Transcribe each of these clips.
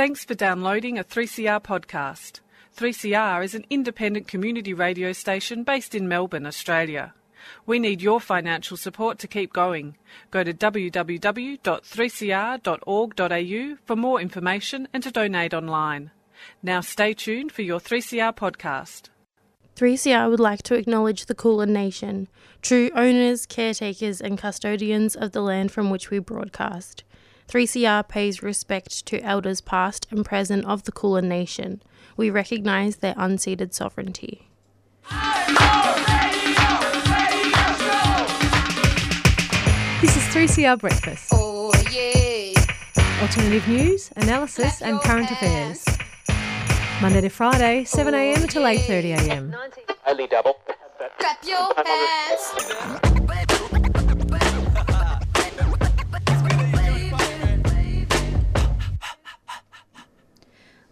Thanks for downloading a 3CR podcast. 3CR is an independent community radio station based in Melbourne, Australia. We need your financial support to keep going. Go to www.3cr.org.au for more information and to donate online. Now stay tuned for your 3CR podcast. 3CR would like to acknowledge the Kulin Nation, true owners, caretakers, and custodians of the land from which we broadcast. 3CR pays respect to elders past and present of the Kulin Nation. We recognise their unceded sovereignty. This is 3CR Breakfast. Oh yeah. Alternative news, analysis, and current affairs. Monday to Friday, 7am till 8.30am. Only double. Clap your hands.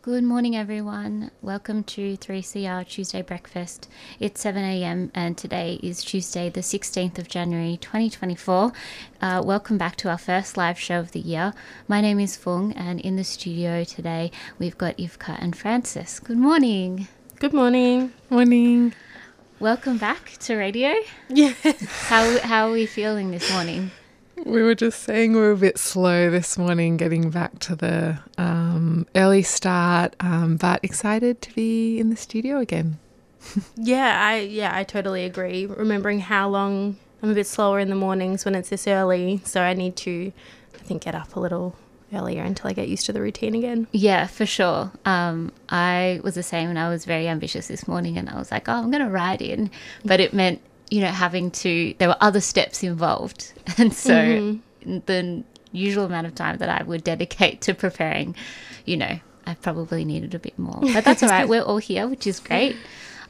Good morning, everyone. Welcome to 3CR Tuesday Breakfast. It's 7 a.m., and today is Tuesday, the 16th of January 2024. Uh, welcome back to our first live show of the year. My name is Fung, and in the studio today we've got Ivka and Francis. Good morning. Good morning. Morning. Welcome back to radio. Yeah. How, how are we feeling this morning? We were just saying we were a bit slow this morning getting back to the um, early start, um, but excited to be in the studio again. Yeah, I yeah, I totally agree. Remembering how long I'm a bit slower in the mornings when it's this early, so I need to I think get up a little earlier until I get used to the routine again. Yeah, for sure. Um, I was the same, and I was very ambitious this morning, and I was like, "Oh, I'm going to ride in," but it meant, you know, having to. There were other steps involved, and so the usual amount of time that I would dedicate to preparing, you know, I probably needed a bit more. But that's all right. We're all here, which is great.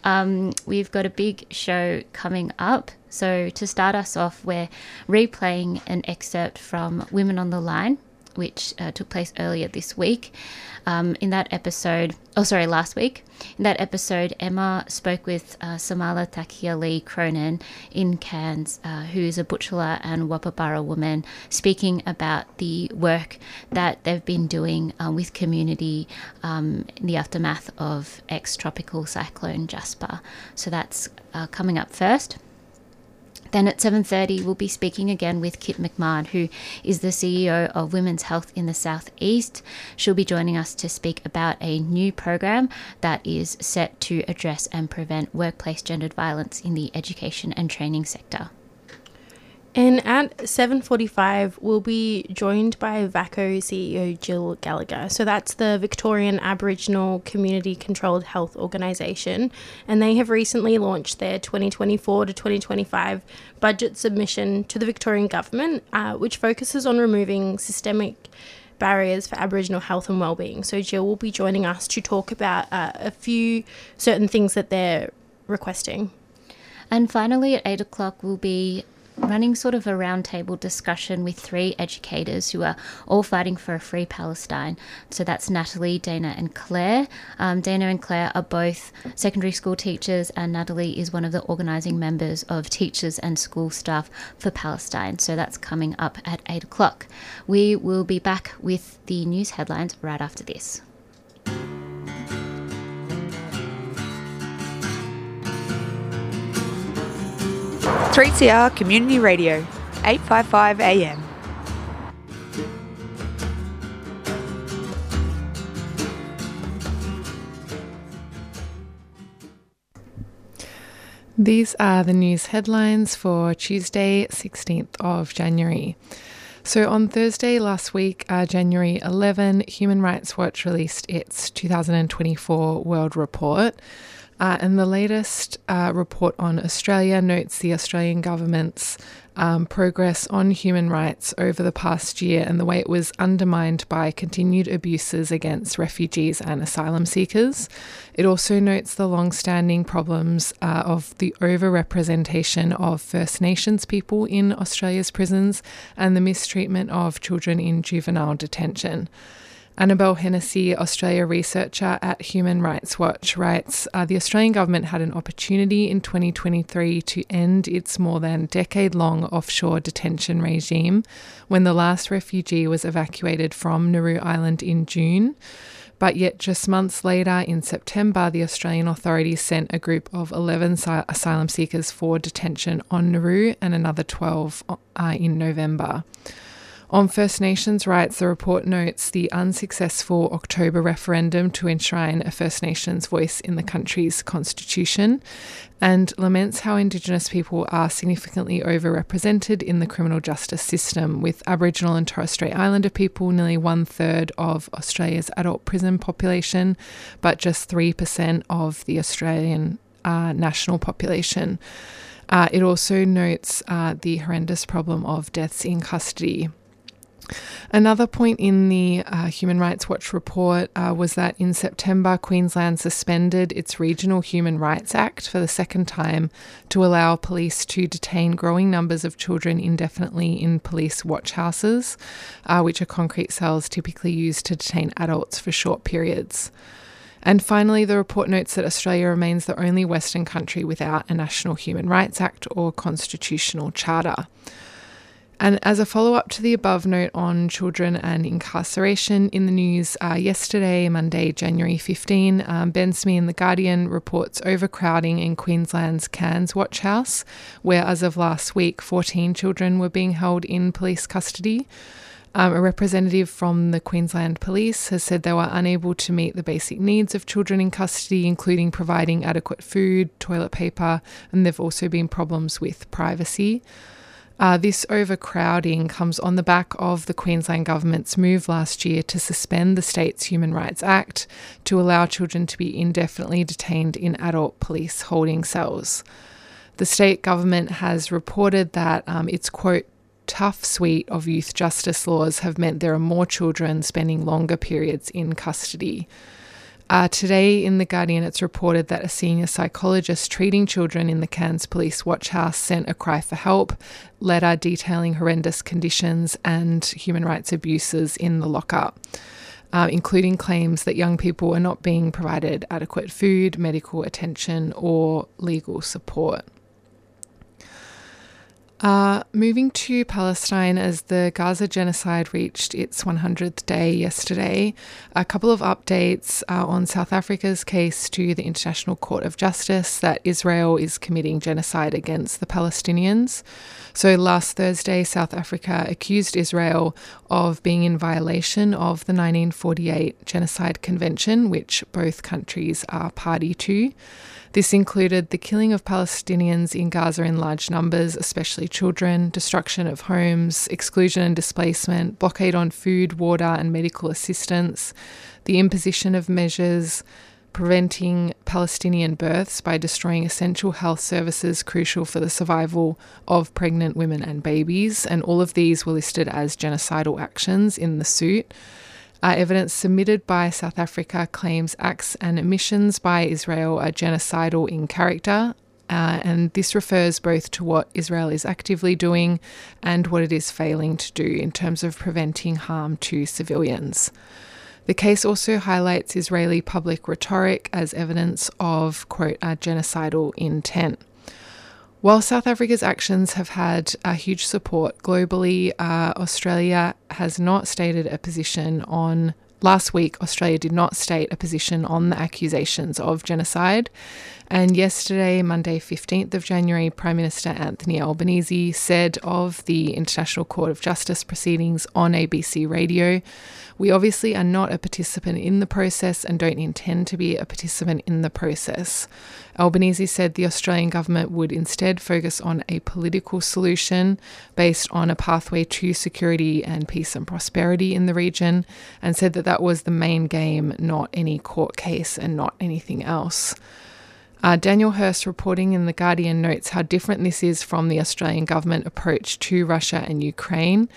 Um, we've got a big show coming up. So to start us off, we're replaying an excerpt from Women on the Line which uh, took place earlier this week. Um, in that episode, oh, sorry, last week, in that episode, Emma spoke with uh, Samala Thakialee Cronin in Cairns, uh, who is a Butchulla and Woppaburra woman, speaking about the work that they've been doing um, with community um, in the aftermath of ex tropical cyclone Jasper. So that's uh, coming up first. Then at 7:30 we'll be speaking again with Kit McMahon who is the CEO of Women's Health in the Southeast. She'll be joining us to speak about a new program that is set to address and prevent workplace gendered violence in the education and training sector. And at 7:45 we'll be joined by VACCHO CEO Jill Gallagher. So that's the Victorian Aboriginal Community Controlled Health Organisation, and they have recently launched their 2024 to 2025 budget submission to the Victorian government, uh, which focuses on removing systemic barriers for Aboriginal health and wellbeing. So Jill will be joining us to talk about uh, a few certain things that they're requesting. And finally, at eight o'clock, we'll be running sort of a roundtable discussion with three educators who are all fighting for a free Palestine. So that's Natalie, Dana, and Claire. Um, Dana and Claire are both secondary school teachers, and Natalie is one of the organising members of Teachers and School Staff for Palestine. So that's coming up at eight o'clock. We will be back with the news headlines right after this. 3CR Community Radio, 855 AM. These are the news headlines for Tuesday, 16th of January. So, on Thursday last week, uh, January 11, Human Rights Watch released its 2024 World Report. Uh, and the latest uh, report on Australia notes the Australian government's um, progress on human rights over the past year and the way it was undermined by continued abuses against refugees and asylum seekers. It also notes the long standing problems uh, of the overrepresentation of First Nations people in Australia's prisons and the mistreatment of children in juvenile detention. Annabelle Hennessy, Australia researcher at Human Rights Watch, writes uh, The Australian government had an opportunity in 2023 to end its more than decade long offshore detention regime when the last refugee was evacuated from Nauru Island in June. But yet, just months later, in September, the Australian authorities sent a group of 11 asylum seekers for detention on Nauru and another 12 uh, in November. On First Nations rights, the report notes the unsuccessful October referendum to enshrine a First Nations voice in the country's constitution and laments how Indigenous people are significantly overrepresented in the criminal justice system, with Aboriginal and Torres Strait Islander people nearly one third of Australia's adult prison population, but just 3% of the Australian uh, national population. Uh, it also notes uh, the horrendous problem of deaths in custody. Another point in the uh, Human Rights Watch report uh, was that in September, Queensland suspended its Regional Human Rights Act for the second time to allow police to detain growing numbers of children indefinitely in police watch houses, uh, which are concrete cells typically used to detain adults for short periods. And finally, the report notes that Australia remains the only Western country without a National Human Rights Act or constitutional charter. And as a follow up to the above note on children and incarceration in the news, uh, yesterday, Monday, January 15, um, Ben Smee in The Guardian reports overcrowding in Queensland's Cairns Watch House, where as of last week, 14 children were being held in police custody. Um, a representative from the Queensland Police has said they were unable to meet the basic needs of children in custody, including providing adequate food, toilet paper, and there have also been problems with privacy. Uh, this overcrowding comes on the back of the Queensland Government's move last year to suspend the state's Human Rights Act to allow children to be indefinitely detained in adult police holding cells. The state government has reported that um, its quote, tough suite of youth justice laws have meant there are more children spending longer periods in custody. Uh, today in The Guardian, it's reported that a senior psychologist treating children in the Cairns Police Watch House sent a cry for help, letter detailing horrendous conditions and human rights abuses in the lockup. Uh, including claims that young people are not being provided adequate food, medical attention, or legal support. Uh, moving to Palestine as the Gaza genocide reached its 100th day yesterday, a couple of updates on South Africa's case to the International Court of Justice that Israel is committing genocide against the Palestinians. So, last Thursday, South Africa accused Israel of being in violation of the 1948 Genocide Convention, which both countries are party to. This included the killing of Palestinians in Gaza in large numbers, especially children, destruction of homes, exclusion and displacement, blockade on food, water, and medical assistance, the imposition of measures preventing Palestinian births by destroying essential health services crucial for the survival of pregnant women and babies. And all of these were listed as genocidal actions in the suit. Evidence submitted by South Africa claims acts and omissions by Israel are genocidal in character. Uh, and this refers both to what Israel is actively doing and what it is failing to do in terms of preventing harm to civilians. The case also highlights Israeli public rhetoric as evidence of, quote, a genocidal intent. While South Africa's actions have had a huge support globally, uh, Australia has not stated a position on. Last week, Australia did not state a position on the accusations of genocide. And yesterday, Monday, 15th of January, Prime Minister Anthony Albanese said of the International Court of Justice proceedings on ABC radio we obviously are not a participant in the process and don't intend to be a participant in the process. Albanese said the Australian government would instead focus on a political solution based on a pathway to security and peace and prosperity in the region, and said that that was the main game, not any court case and not anything else. Uh, Daniel Hurst, reporting in The Guardian, notes how different this is from the Australian government approach to Russia and Ukraine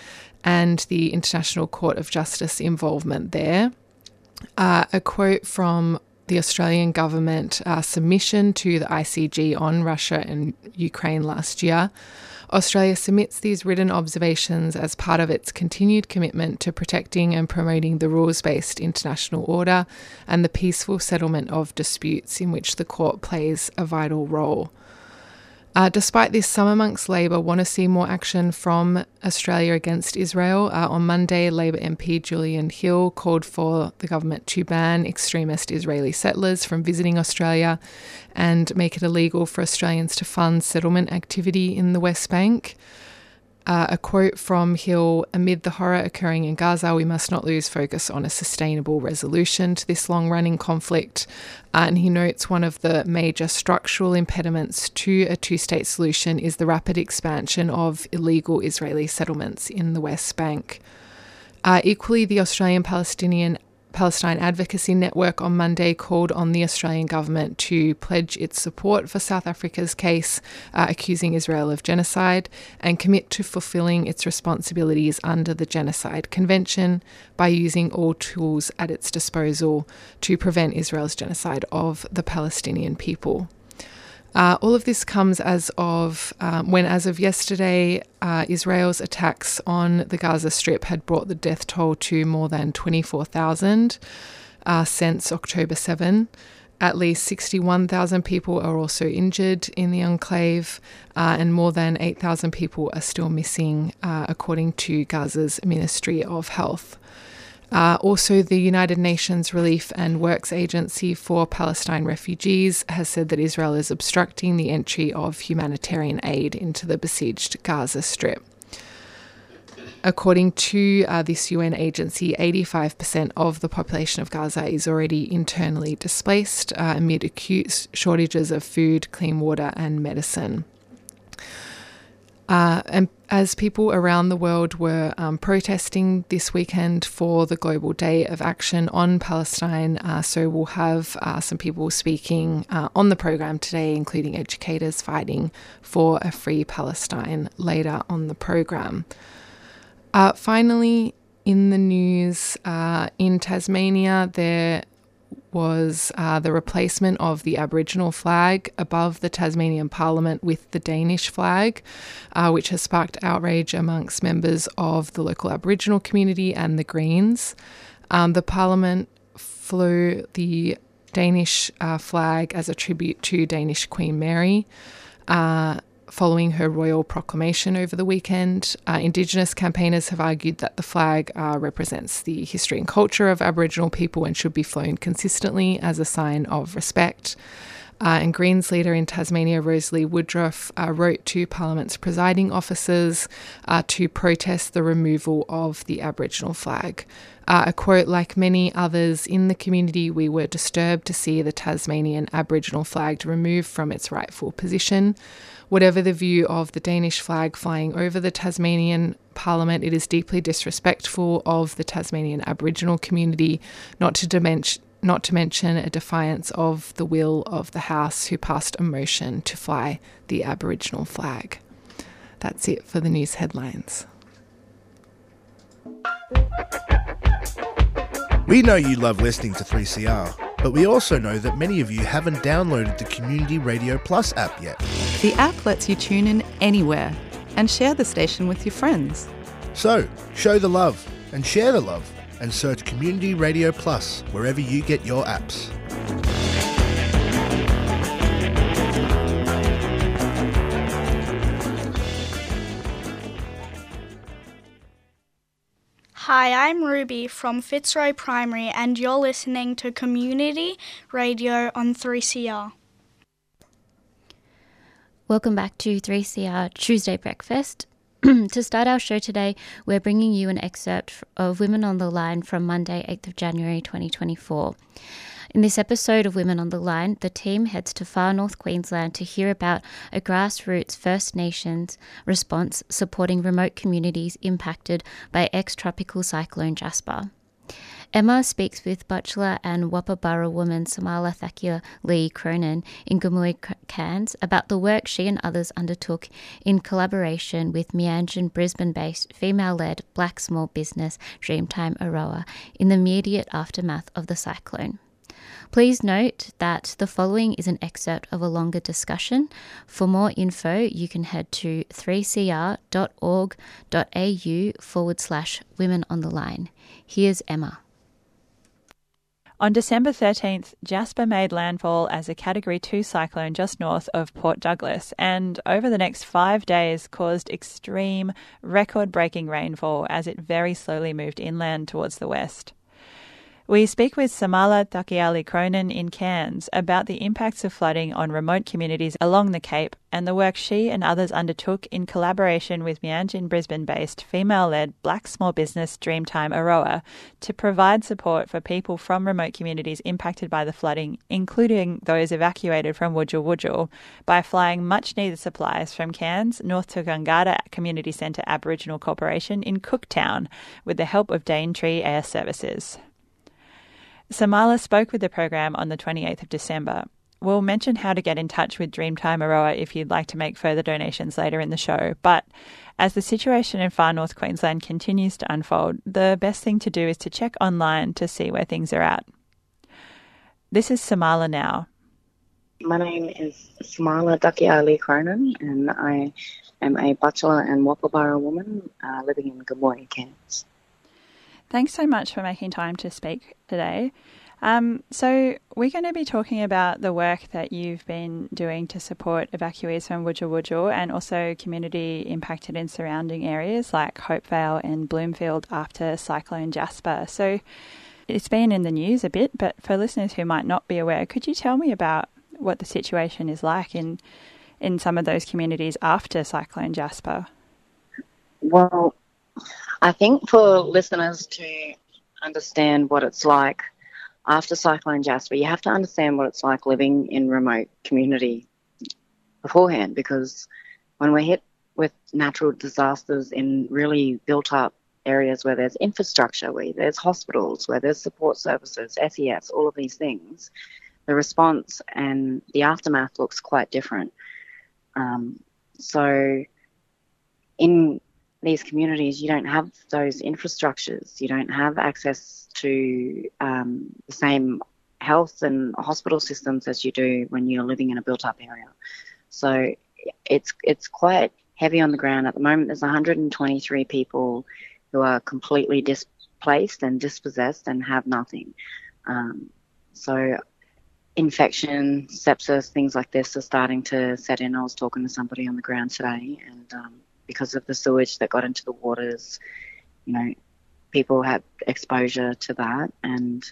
and the International Court of Justice involvement there. Uh, a quote from the Australian government uh, submission to the ICJ on Russia and Ukraine last year, Australia submits these written observations as part of its continued commitment to protecting and promoting the rules based international order and the peaceful settlement of disputes in which the court plays a vital role. Uh, despite this, some amongst Labor want to see more action from Australia against Israel. Uh, on Monday, Labor MP Julian Hill called for the government to ban extremist Israeli settlers from visiting Australia and make it illegal for Australians to fund settlement activity in the West Bank. Uh, a quote from Hill Amid the horror occurring in Gaza, we must not lose focus on a sustainable resolution to this long running conflict. Uh, and he notes one of the major structural impediments to a two state solution is the rapid expansion of illegal Israeli settlements in the West Bank. Uh, equally, the Australian Palestinian Palestine Advocacy Network on Monday called on the Australian government to pledge its support for South Africa's case uh, accusing Israel of genocide and commit to fulfilling its responsibilities under the Genocide Convention by using all tools at its disposal to prevent Israel's genocide of the Palestinian people. Uh, all of this comes as of um, when, as of yesterday, uh, Israel's attacks on the Gaza Strip had brought the death toll to more than 24,000 uh, since October 7. At least 61,000 people are also injured in the enclave, uh, and more than 8,000 people are still missing, uh, according to Gaza's Ministry of Health. Uh, also, the United Nations Relief and Works Agency for Palestine Refugees has said that Israel is obstructing the entry of humanitarian aid into the besieged Gaza Strip. According to uh, this UN agency, 85% of the population of Gaza is already internally displaced uh, amid acute shortages of food, clean water, and medicine. Uh, and as people around the world were um, protesting this weekend for the Global Day of Action on Palestine, uh, so we'll have uh, some people speaking uh, on the program today, including educators fighting for a free Palestine later on the program. Uh, finally, in the news, uh, in Tasmania, there was uh, the replacement of the Aboriginal flag above the Tasmanian Parliament with the Danish flag, uh, which has sparked outrage amongst members of the local Aboriginal community and the Greens. Um, the Parliament flew the Danish uh, flag as a tribute to Danish Queen Mary. Following her royal proclamation over the weekend. Uh, Indigenous campaigners have argued that the flag uh, represents the history and culture of Aboriginal people and should be flown consistently as a sign of respect. Uh, and Greens leader in Tasmania, Rosalie Woodruff, uh, wrote to Parliament's presiding officers uh, to protest the removal of the Aboriginal flag. Uh, a quote Like many others in the community, we were disturbed to see the Tasmanian Aboriginal flag removed from its rightful position. Whatever the view of the Danish flag flying over the Tasmanian Parliament, it is deeply disrespectful of the Tasmanian Aboriginal community, not to dimension not to mention a defiance of the will of the House, who passed a motion to fly the Aboriginal flag. That's it for the news headlines. We know you love listening to 3CR, but we also know that many of you haven't downloaded the Community Radio Plus app yet. The app lets you tune in anywhere and share the station with your friends. So, show the love and share the love and search Community Radio Plus wherever you get your apps. Hi, I'm Ruby from Fitzroy Primary, and you're listening to Community Radio on 3CR. Welcome back to 3CR Tuesday Breakfast. to start our show today, we're bringing you an excerpt of Women on the Line from Monday, 8th of January 2024. In this episode of Women on the Line, the team heads to far north Queensland to hear about a grassroots First Nations response supporting remote communities impacted by ex tropical cyclone Jasper. Emma speaks with Butchulla and Woppaburra woman Samala Thakia Lee Cronin in Gimuy, Cairns about the work she and others undertook in collaboration with Meanjin Brisbane based female led black small business Dreamtime Aroha in the immediate aftermath of the cyclone. Please note that the following is an excerpt of a longer discussion. For more info, you can head to 3cr.org.au forward slash women on the line. Here's Emma. On December 13th, Jasper made landfall as a Category 2 cyclone just north of Port Douglas and over the next five days caused extreme, record breaking rainfall as it very slowly moved inland towards the west. We speak with Samala Thakialee Cronin in Cairns about the impacts of flooding on remote communities along the Cape and the work she and others undertook in collaboration with Meanjin Brisbane based female led black small business Dreamtime Aroha to provide support for people from remote communities impacted by the flooding, including those evacuated from Wujal Wujal, by flying much needed supplies from Cairns north to Gungarde Community Centre Aboriginal Corporation in Cooktown with the help of Daintree Air Services. Samala spoke with the program on the 28th of December. We'll mention how to get in touch with Dreamtime Aroha if you'd like to make further donations later in the show. But as the situation in far north Queensland continues to unfold, the best thing to do is to check online to see where things are at. This is Samala now. My name is Samala Thakialee Cronin, and I am a Butchulla and Woppaburra woman uh, living in Gimuy, Cairns. Thanks so much for making time to speak today. Um, so, we're going to be talking about the work that you've been doing to support evacuees from Wujal Wujal and also community impacted in surrounding areas like Hopevale and Bloomfield after Cyclone Jasper. So, it's been in the news a bit, but for listeners who might not be aware, could you tell me about what the situation is like in in some of those communities after Cyclone Jasper? Well, I think for listeners to understand what it's like after Cyclone Jasper, you have to understand what it's like living in remote community beforehand because when we're hit with natural disasters in really built up areas where there's infrastructure, where there's hospitals, where there's support services, SES, all of these things, the response and the aftermath looks quite different. Um, so, in these communities, you don't have those infrastructures. You don't have access to um, the same health and hospital systems as you do when you're living in a built-up area. So it's it's quite heavy on the ground at the moment. There's 123 people who are completely displaced and dispossessed and have nothing. Um, so infection, sepsis, things like this are starting to set in. I was talking to somebody on the ground today, and um, because of the sewage that got into the waters. You know, people had exposure to that, and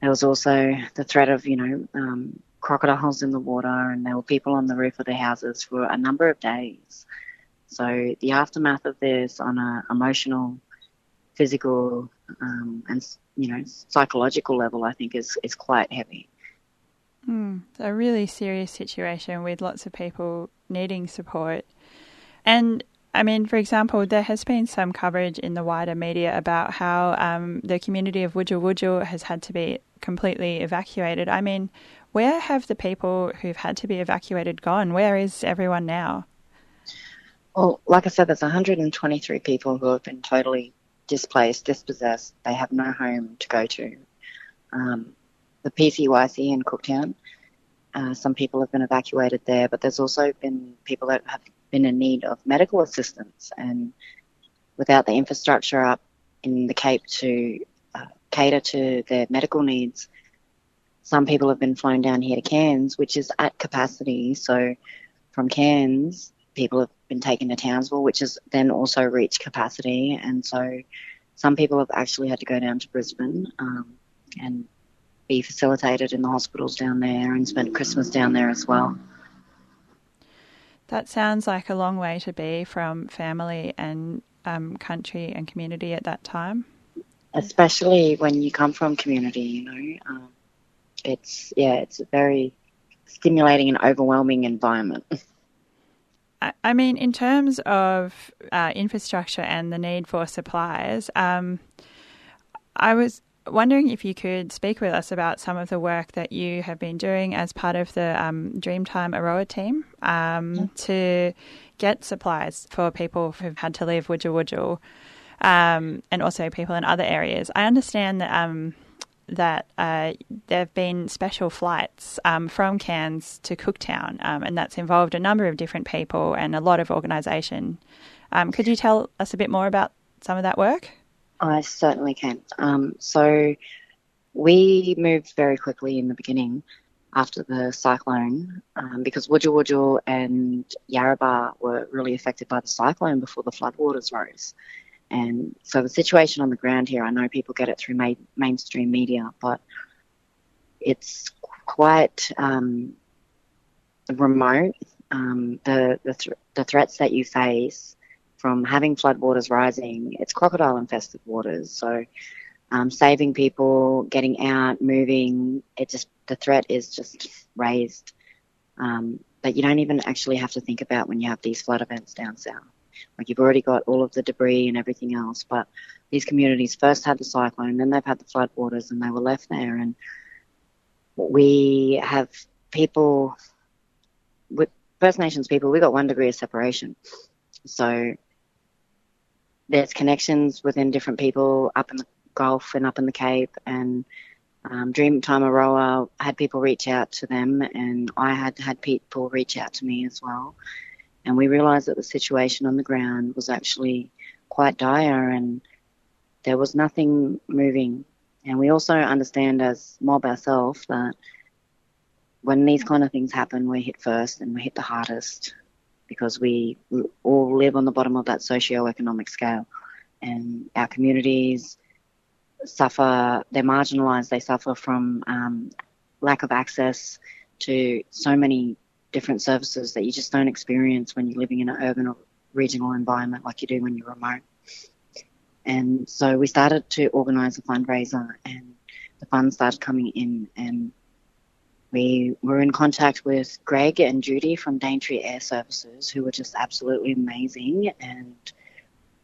there was also the threat of you know um, crocodiles in the water, and there were people on the roof of their houses for a number of days. So the aftermath of this on an emotional, physical, um, and you know psychological level, I think is is quite heavy. Mm, a really serious situation with lots of people needing support. And I mean, for example, there has been some coverage in the wider media about how um, the community of Wujal Wujal has had to be completely evacuated. I mean, where have the people who've had to be evacuated gone? Where is everyone now? Well, like I said, there's 123 people who have been totally displaced, dispossessed. They have no home to go to. Um, the PCYC in Cooktown, uh, some people have been evacuated there, but there's also been people that have been in need of medical assistance. And without the infrastructure up in the Cape to uh, cater to their medical needs, some people have been flown down here to Cairns, which is at capacity. So from Cairns, people have been taken to Townsville, which has then also reached capacity. And so some people have actually had to go down to Brisbane um, and be facilitated in the hospitals down there and spend Christmas down there as well. That sounds like a long way to be from family and um, country and community at that time. Especially when you come from community, you know, um, it's yeah, it's a very stimulating and overwhelming environment. I mean, in terms of uh, infrastructure and the need for supplies, um, I was wondering if you could speak with us about some of the work that you have been doing as part of the um, Dreamtime Aroha team um, yeah. to get supplies for people who've had to leave Wujal Wujal um, and also people in other areas. I understand that um, that uh, there have been special flights um, from Cairns to Cooktown, um, and that's involved a number of different people and a lot of organisation. Um, could you tell us a bit more about some of that work? I certainly can. Um, so we moved very quickly in the beginning after the cyclone um, because Wujal and Yarrabah were really affected by the cyclone before the floodwaters rose. And so the situation on the ground here, I know people get it through ma- mainstream media, but it's quite um, remote. Um, the the, th- the threats that you face from having floodwaters rising, it's crocodile infested waters. So um, saving people, getting out, moving, it just the threat is just raised. Um, that you don't even actually have to think about when you have these flood events down south. Like you've already got all of the debris and everything else, but these communities first had the cyclone, then they've had the floodwaters, and they were left there. And we have people with First Nations people, we got one degree of separation. So there's connections within different people up in the Gulf and up in the Cape, and um, Dreamtime Aroha had people reach out to them, and I had had people reach out to me as well. And we realised that the situation on the ground was actually quite dire, and there was nothing moving. And we also understand as mob ourselves that when these kind of things happen, we hit first and we hit the hardest because we, all live on the bottom of that socio-economic scale, and our communities suffer, they're marginalised, they suffer from um, lack of access to so many different services that you just don't experience when you're living in an urban or regional environment like you do when you're remote. And so we started to organise a fundraiser, and the funds started coming in, and we were in contact with Greg and Judy from Daintree Air Services, who were just absolutely amazing and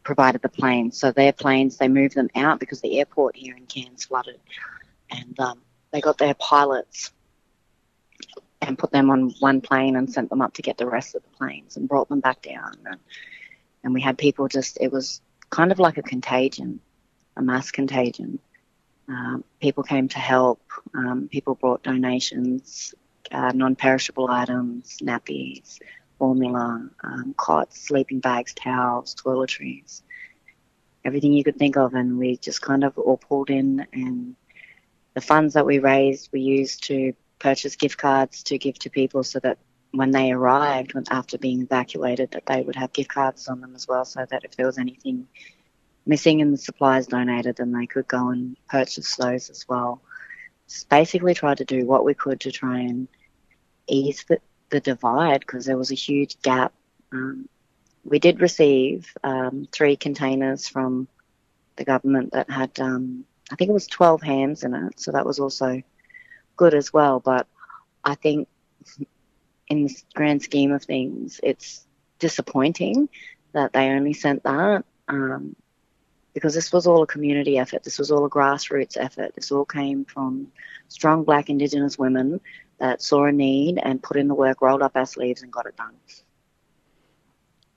provided the planes. So their planes, they moved them out because the airport here in Cairns flooded, and um, they got their pilots and put them on one plane and sent them up to get the rest of the planes and brought them back down. And, and we had people just, it was kind of like a contagion, a mass contagion. Um, people came to help. Um, people brought donations, uh, non-perishable items, nappies, formula, um, cots, sleeping bags, towels, toiletries, everything you could think of. And we just kind of all pulled in, and the funds that we raised we used to purchase gift cards to give to people so that when they arrived after being evacuated that they would have gift cards on them as well so that if there was anything missing in the supplies donated and they could go and purchase those as well just basically tried to do what we could to try and ease the, the divide because there was a huge gap. Um, we did receive um, three containers from the government that had, um, I think it was 12 hams in it, so that was also good as well. But I think in the grand scheme of things, it's disappointing that they only sent that um, because this was all a community effort. This was all a grassroots effort. This all came from strong black Indigenous women that saw a need and put in the work, rolled up our sleeves, and got it done.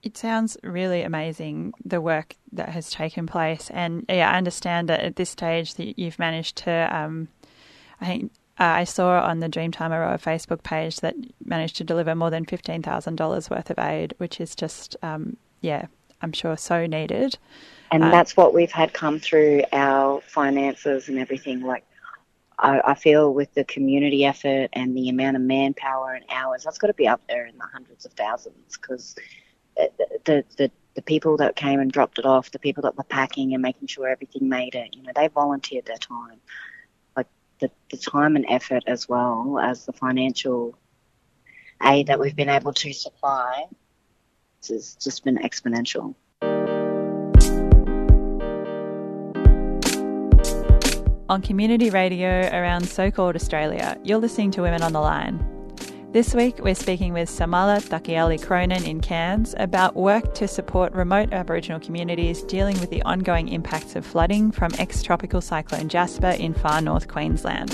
It sounds really amazing the work that has taken place, and yeah, I understand that at this stage that you've managed to. Um, I think uh, I saw on the Dreamtime Aroha Facebook page that managed to deliver more than fifteen thousand dollars worth of aid, which is just um, yeah, I'm sure so needed. And uh, that's what we've had come through our finances and everything. Like I, I, feel with the community effort and the amount of manpower and hours, that's got to be up there in the hundreds of thousands because the, the, the people that came and dropped it off, the people that were packing and making sure everything made it, you know, they volunteered their time. Like the, the time and effort as well as the financial aid that we've been able to supply has just been exponential. On community radio around so called Australia, you're listening to Women on the Line. This week, we're speaking with Samala Thakialee Cronin in Cairns about work to support remote Aboriginal communities dealing with the ongoing impacts of flooding from ex tropical cyclone Jasper in far north Queensland.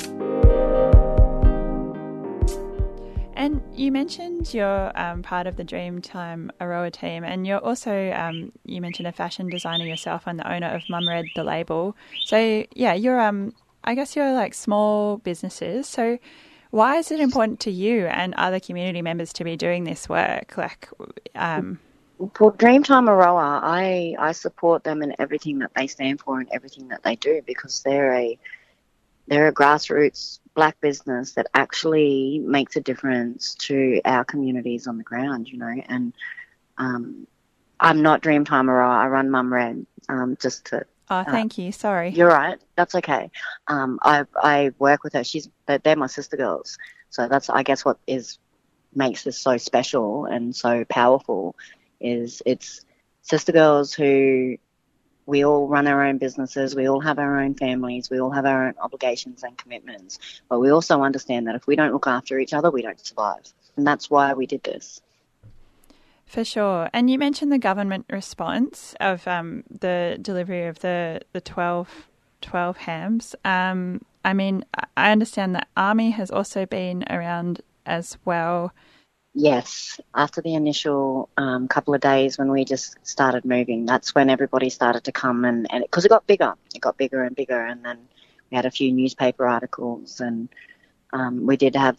And you mentioned you're um, part of the Dreamtime Aroha team, and you're also um, you mentioned a fashion designer yourself and the owner of Mum Red, the label. So yeah, you're um I guess you're like small businesses. So why is it important to you and other community members to be doing this work? Like, um, for Dreamtime Aroha, I I support them in everything that they stand for and everything that they do because they're a they're a grassroots black business that actually makes a difference to our communities on the ground, you know. And um, I'm not Dreamtime Aroha. I run Mum Red um, just to. Oh, thank uh, you. Sorry. You're right. That's okay. Um, I I work with her. She's they're my sister girls. So that's I guess what is makes this so special and so powerful is it's sister girls who we all run our own businesses, we all have our own families, we all have our own obligations and commitments. But we also understand that if we don't look after each other, we don't survive. And that's why we did this. For sure. And you mentioned the government response of um, the delivery of the, the 12, 12 hams. Um, I mean, I understand that ARMY has also been around as well. Yes, after the initial um, couple of days when we just started moving, that's when everybody started to come and because it, got bigger, it got bigger and bigger, and then we had a few newspaper articles, and um, we did have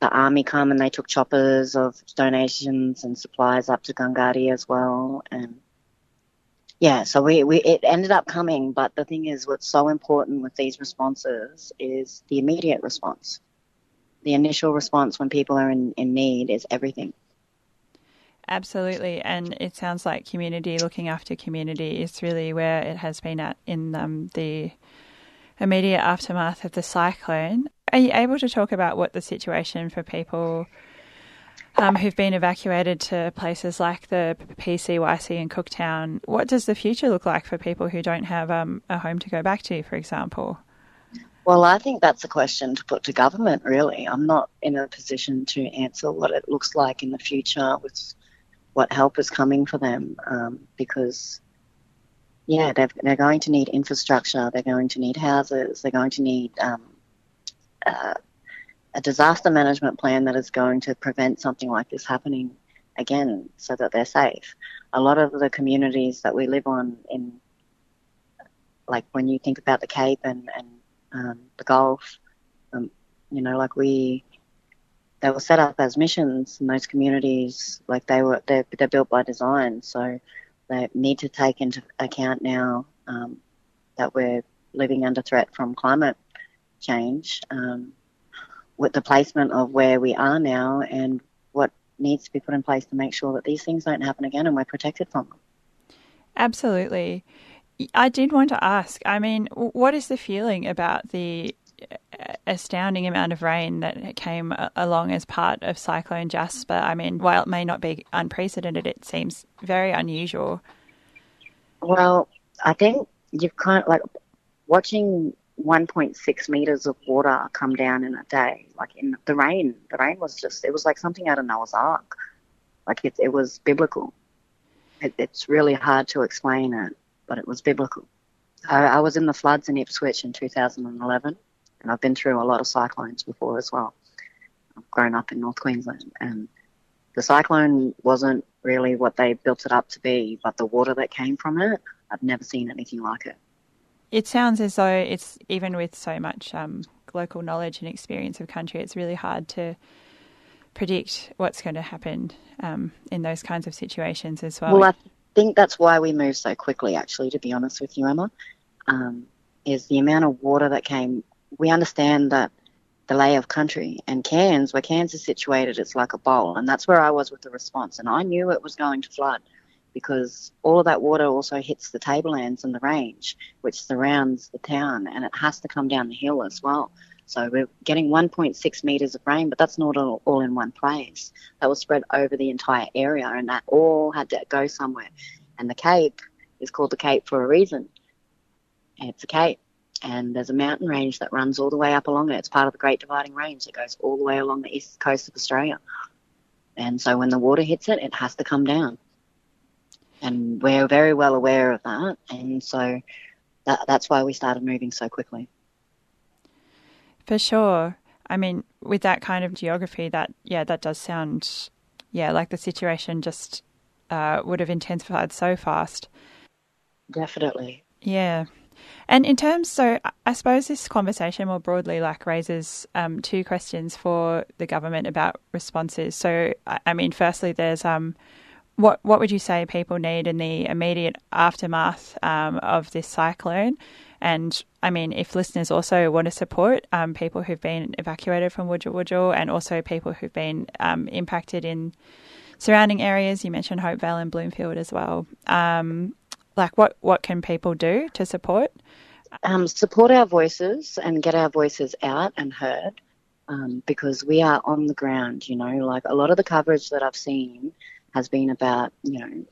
the army come and they took choppers of donations and supplies up to Gungarde as well, and yeah, so we, we it ended up coming, but the thing is, what's so important with these responses is the immediate response the initial response when people are in, in need is everything. Absolutely, and it sounds like community looking after community is really where it has been at in um, the immediate aftermath of the cyclone. Are you able to talk about what the situation for people um, who've been evacuated to places like the PCYC in Cooktown? What does the future look like for people who don't have um, a home to go back to, for example? Well, I think that's a question to put to government, really. I'm not in a position to answer what it looks like in the future with what help is coming for them um, because, yeah, they're, going to need infrastructure, they're going to need houses, they're going to need um, uh, a disaster management plan that is going to prevent something like this happening again so that they're safe. A lot of the communities that we live on in like when you think about the Cape and, and um, the Gulf. Um, you know, like we, they were set up as missions in those communities. Like they were, they're, they're built by design. So they need to take into account now um, that we're living under threat from climate change. Um, with the placement of where we are now and what needs to be put in place to make sure that these things don't happen again and we're protected from them. Absolutely. I did want to ask. I mean, what is the feeling about the uh, astounding amount of rain that came along as part of Cyclone Jasper? I mean, while it may not be unprecedented, it seems very unusual. Well, I think you've kind of like watching 1.6 meters of water come down in a day. Like in the rain, the rain was just, it was like something out of Noah's Ark. Like it, it was biblical. It, it's really hard to explain it but it was biblical. I, I was in the floods in Ipswich in 2011, and I've been through a lot of cyclones before as well. I've grown up in North Queensland, and the cyclone wasn't really what they built it up to be, but the water that came from it, I've never seen anything like it. It sounds as though it's even with so much um, local knowledge and experience of country, it's really hard to predict what's going to happen um, in those kinds of situations as well. Well, think that's why we moved so quickly, actually, to be honest with you, Emma, um, is the amount of water that came. We understand that the lay of country and Cairns, where Cairns is situated, it's like a bowl. And that's where I was with the response. And I knew it was going to flood because all of that water also hits the tablelands and the range, which surrounds the town, and it has to come down the hill as well. So we're getting 1.6 metres of rain, but that's not all, all in one place. That was spread over the entire area, and that all had to go somewhere. And the Cape is called the Cape for a reason. It's a cape, and there's a mountain range that runs all the way up along it. It's part of the Great Dividing Range It goes all the way along the east coast of Australia. And so when the water hits it, it has to come down. And we're very well aware of that. And so that, that's why we started moving so quickly. For sure. I mean, with that kind of geography, that yeah, that does sound yeah like the situation just uh, would have intensified so fast. Definitely. Yeah. And in terms, so I suppose this conversation more broadly like raises um, two questions for the government about responses. So, I mean, firstly, there's um, what what would you say people need in the immediate aftermath um, of this cyclone? And I mean, if listeners also want to support um, people who've been evacuated from Wujal Wujal and also people who've been um, impacted in surrounding areas, you mentioned Hopevale and Bloomfield as well. Um, like, what, what can people do to support? Um, support our voices and get our voices out and heard um, because we are on the ground, you know, like a lot of the coverage that I've seen has been about, you know,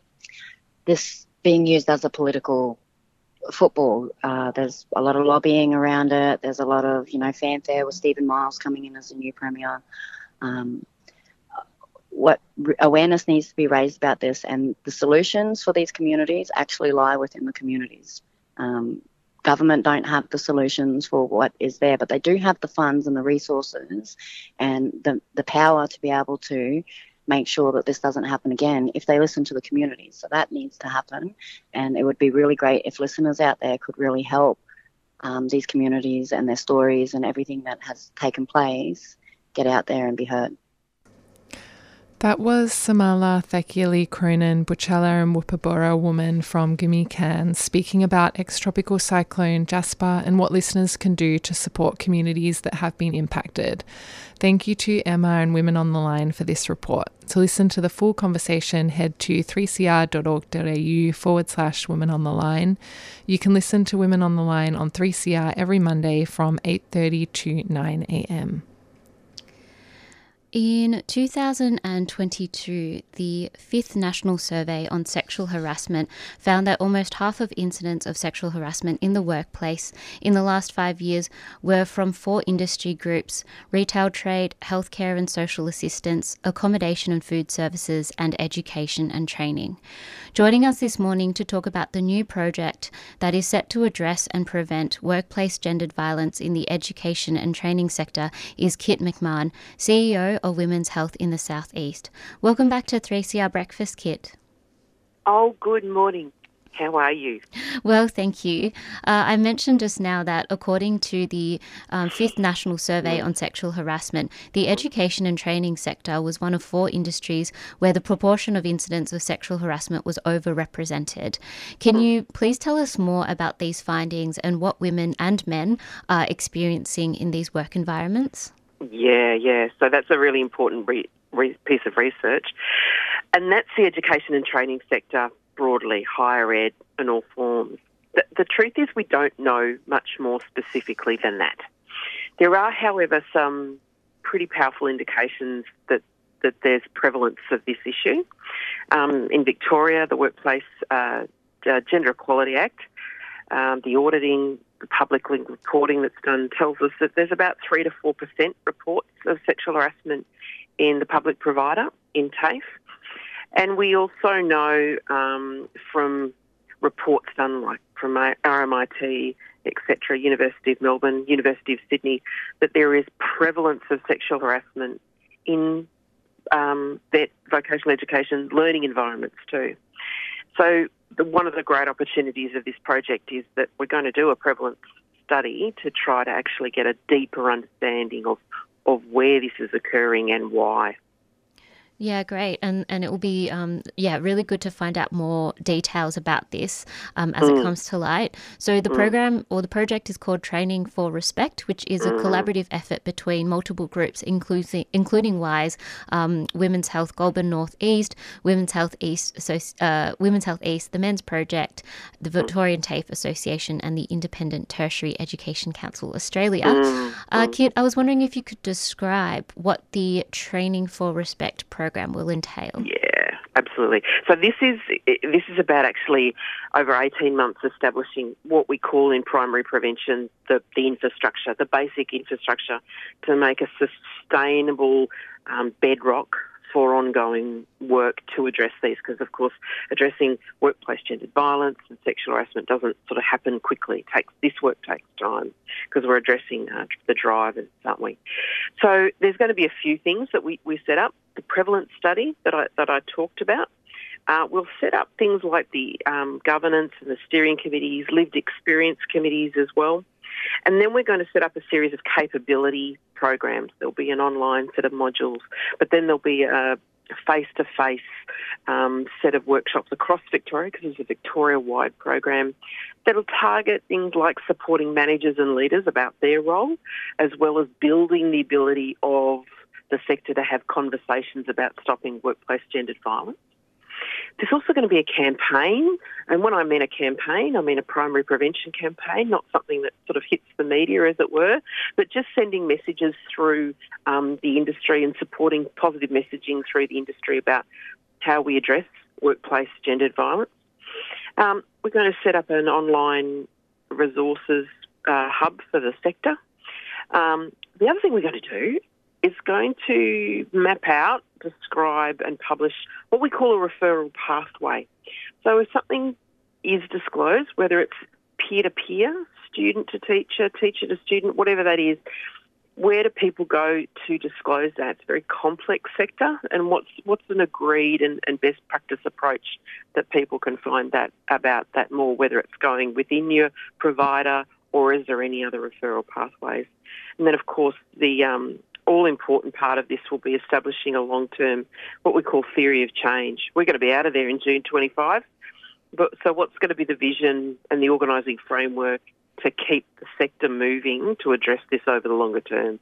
this being used as a political football. Uh, there's a lot of lobbying around it. There's a lot of you know fanfare with Steven Miles coming in as a new premier. Um, what awareness needs to be raised about this, and the solutions for these communities actually lie within the communities. Um, government don't have the solutions for what is there, but they do have the funds and the resources and the the power to be able to make sure that this doesn't happen again if they listen to the community. So that needs to happen. And it would be really great if listeners out there could really help um, these communities and their stories and everything that has taken place get out there and be heard. That was Samala Thakialee Cronin, Butchulla and Woppaburra woman from Cairns, speaking about ex-tropical cyclone Jasper and what listeners can do to support communities that have been impacted. Thank you to Emma and Women on the Line for this report. To listen to the full conversation, head to 3cr.org.au forward slash Women on the Line. You can listen to Women on the Line on 3CR every Monday from 8.30 to 9am. In 2022, the fifth National Survey on Sexual Harassment found that almost half of incidents of sexual harassment in the workplace in the last five years were from four industry groups retail trade, healthcare and social assistance, accommodation and food services, and education and training. Joining us this morning to talk about the new project that is set to address and prevent workplace gendered violence in the education and training sector is Kit McMahon, CEO of Women's Health in the Southeast. Welcome back to 3CR Breakfast, Kit. Oh, good morning. How are you? Well, thank you. Uh, I mentioned just now that according to the um, fifth national survey on sexual harassment, the education and training sector was one of four industries where the proportion of incidents of sexual harassment was overrepresented. Can you please tell us more about these findings and what women and men are experiencing in these work environments? Yeah, yeah. So that's a really important re- re- piece of research. And that's the education and training sector broadly, higher ed in all forms. The, the truth is, we don't know much more specifically than that. There are, however, some pretty powerful indications that, that there's prevalence of this issue. Um, in Victoria, the Workplace uh, Gender Equality Act, um, the auditing the public reporting that's done tells us that there's about 3 to 4% reports of sexual harassment in the public provider in TAFE. And we also know um, from reports done like from RMIT, etc., University of Melbourne, University of Sydney, that there is prevalence of sexual harassment in um, vet vocational education learning environments too. So the, one of the great opportunities of this project is that we're going to do a prevalence study to try to actually get a deeper understanding of, of where this is occurring and why. Yeah, great, and and it will be um, yeah really good to find out more details about this um, as mm. it comes to light. So the mm. program or the project is called Training for Respect, which is a mm. collaborative effort between multiple groups, including including WHISE, um, Women's Health Goulburn North East, Women's Health East, so, uh, Women's Health East, the Men's Project, the Victorian TAFE Association, and the Independent Tertiary Education Council Australia. Mm. Uh, Kit, I was wondering if you could describe what the Training for Respect program program will entail. Yeah, absolutely. So this is this is about actually over 18 months establishing what we call in primary prevention the, the infrastructure, the basic infrastructure to make a sustainable um, bedrock for ongoing work to address these because, of course, addressing workplace gendered violence and sexual harassment doesn't sort of happen quickly. It takes this work takes time because we're addressing uh, the drivers, aren't we? So there's going to be a few things that we, we set up. The prevalence study that I that I talked about, Uh, we'll set up things like the um, governance and the steering committees, lived experience committees as well. And then we're going to set up a series of capability programs. There'll be an online set of modules, but then there'll be a face to face set of workshops across Victoria because it's a Victoria wide program that'll target things like supporting managers and leaders about their role, as well as building the ability of the sector to have conversations about stopping workplace gendered violence. There's also going to be a campaign, and when I mean a campaign, I mean a primary prevention campaign, not something that sort of hits the media, as it were, but just sending messages through um, the industry and supporting positive messaging through the industry about how we address workplace gendered violence. Um, we're going to set up an online resources uh, hub for the sector. Um, the other thing we're going to do is going to map out, describe, and publish what we call a referral pathway. So if something is disclosed, whether it's peer to peer, student to teacher, teacher to student, whatever that is, where do people go to disclose that? It's a very complex sector, and what's what's an agreed and, and best practice approach that people can find that about that more, whether it's going within your provider or is there any other referral pathways? And then, of course, the um, all important part of this will be establishing a long term, what we call theory of change. We're going to be out of there in June 25. But so, what's going to be the vision and the organising framework to keep the sector moving to address this over the longer term?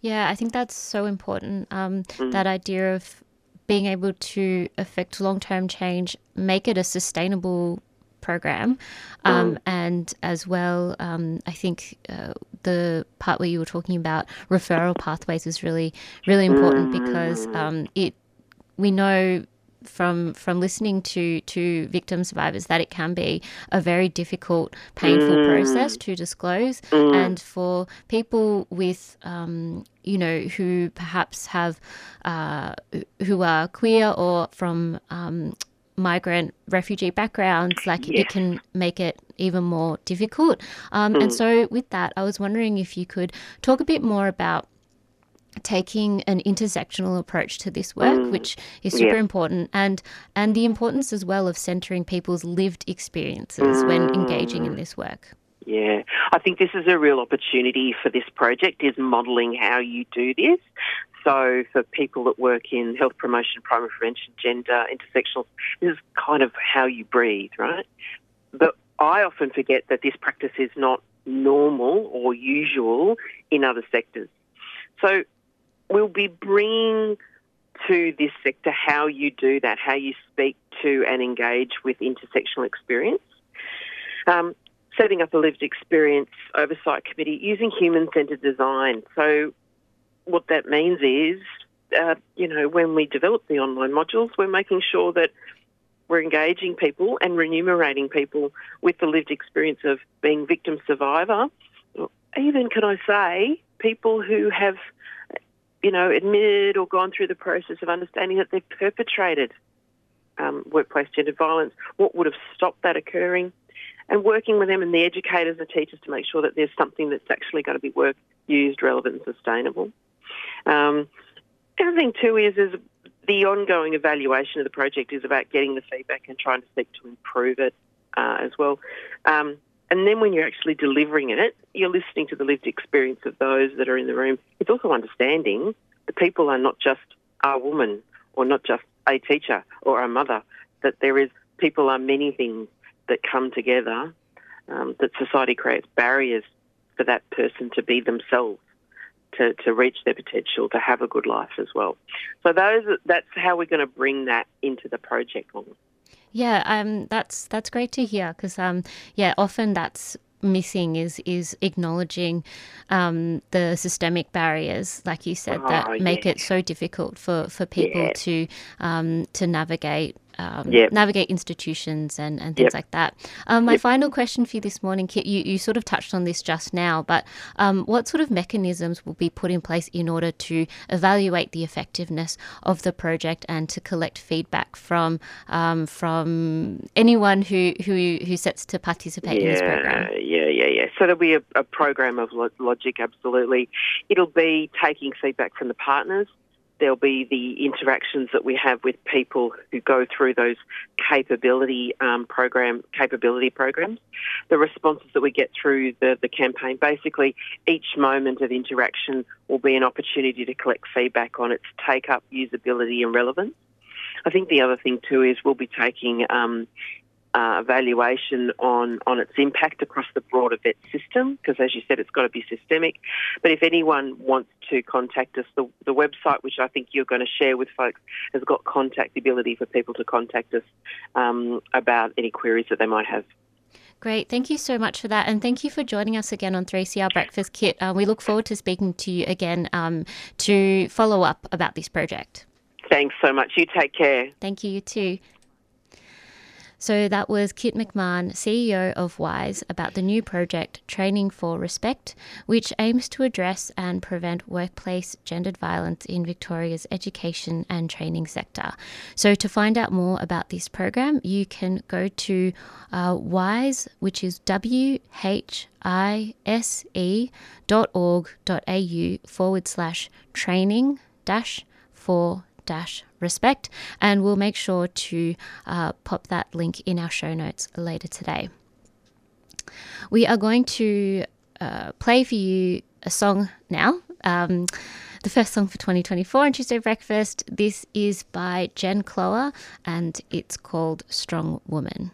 Yeah, I think that's so important. Um, mm. That idea of being able to affect long term change, make it a sustainable program. Um, mm. And as well, um, I think uh, the part where you were talking about referral pathways is really, really important mm. because um, it we know from from listening to to victim survivors that it can be a very difficult, painful mm. process to disclose, mm. and for people with um, you know who perhaps have uh, who are queer or from um, migrant refugee backgrounds, like yes. it can make it even more difficult. Um, mm. And so, with that, I was wondering if you could talk a bit more about taking an intersectional approach to this work, mm. which is super yeah. important, and and the importance as well of centering people's lived experiences mm. when engaging in this work. Yeah, I think this is a real opportunity for this project is modelling how you do this. So for people that work in health promotion, primary prevention, gender, intersectional, this is kind of how you breathe, right? But I often forget that this practice is not normal or usual in other sectors. So we'll be bringing to this sector how you do that, how you speak to and engage with intersectional experience. Um, setting up a lived experience oversight committee using human centred design. So, what that means is, uh, you know, when we develop the online modules, we're making sure that we're engaging people and remunerating people with the lived experience of being victim survivor. Even, can I say, people who have you know, admitted or gone through the process of understanding that they've perpetrated um, workplace gender violence, what would have stopped that occurring, and working with them and the educators and teachers to make sure that there's something that's actually going to be work used, relevant, and sustainable. Um, the other thing too is is the ongoing evaluation of the project is about getting the feedback and trying to seek to improve it uh, as well. Um, and then when you're actually delivering it, you're listening to the lived experience of those that are in the room. It's also understanding the people are not just a woman or not just a teacher or a mother, that there is people are many things that come together, um, that society creates barriers for that person to be themselves. To, to reach their potential, to have a good life as well. So those that's how we're going to bring that into the project. Yeah, um, that's that's great to hear because um, yeah, often that's missing is is acknowledging um, the systemic barriers, like you said, that oh, make it so difficult for, for people yeah. to um, to navigate um, yep. navigate institutions and, and things yep. like that. Um, my yep. final question for you this morning, Kit, you, you sort of touched on this just now, but um, what sort of mechanisms will be put in place in order to evaluate the effectiveness of the project and to collect feedback from um, from anyone who, who who sets to participate yeah, in this program? Yeah, yeah, yeah. So there'll be a, a program of logic, absolutely. It'll be taking feedback from the partners there'll be the interactions that we have with people who go through those capability um, program capability programs, the responses that we get through the, the campaign. Basically, each moment of interaction will be an opportunity to collect feedback on its take up, usability, and relevance. I think the other thing too is we'll be taking um, uh, evaluation on, on its impact across the broader vet system, because as you said, it's got to be systemic. But if anyone wants to contact us, the, the website, which I think you're going to share with folks, has got contact ability for people to contact us um, about any queries that they might have. Great. Thank you so much for that. And thank you for joining us again on 3CR Breakfast Kit. Uh, we look forward to speaking to you again um, to follow up about this project. Thanks so much. You take care. Thank you, you too. So that was Kit McMahon, CEO of WHISE, about the new project Training for Respect, which aims to address and prevent workplace gendered violence in Victoria's education and training sector. So to find out more about this program, you can go to uh, WHISE, which is W H I S E dot org dot au forward slash training dash for dash respect and we'll make sure to uh, pop that link in our show notes later today we are going to uh, play for you a song now um, the first song for 2024 on Tuesday Breakfast. This is by Jen Cloher and it's called Strong Woman.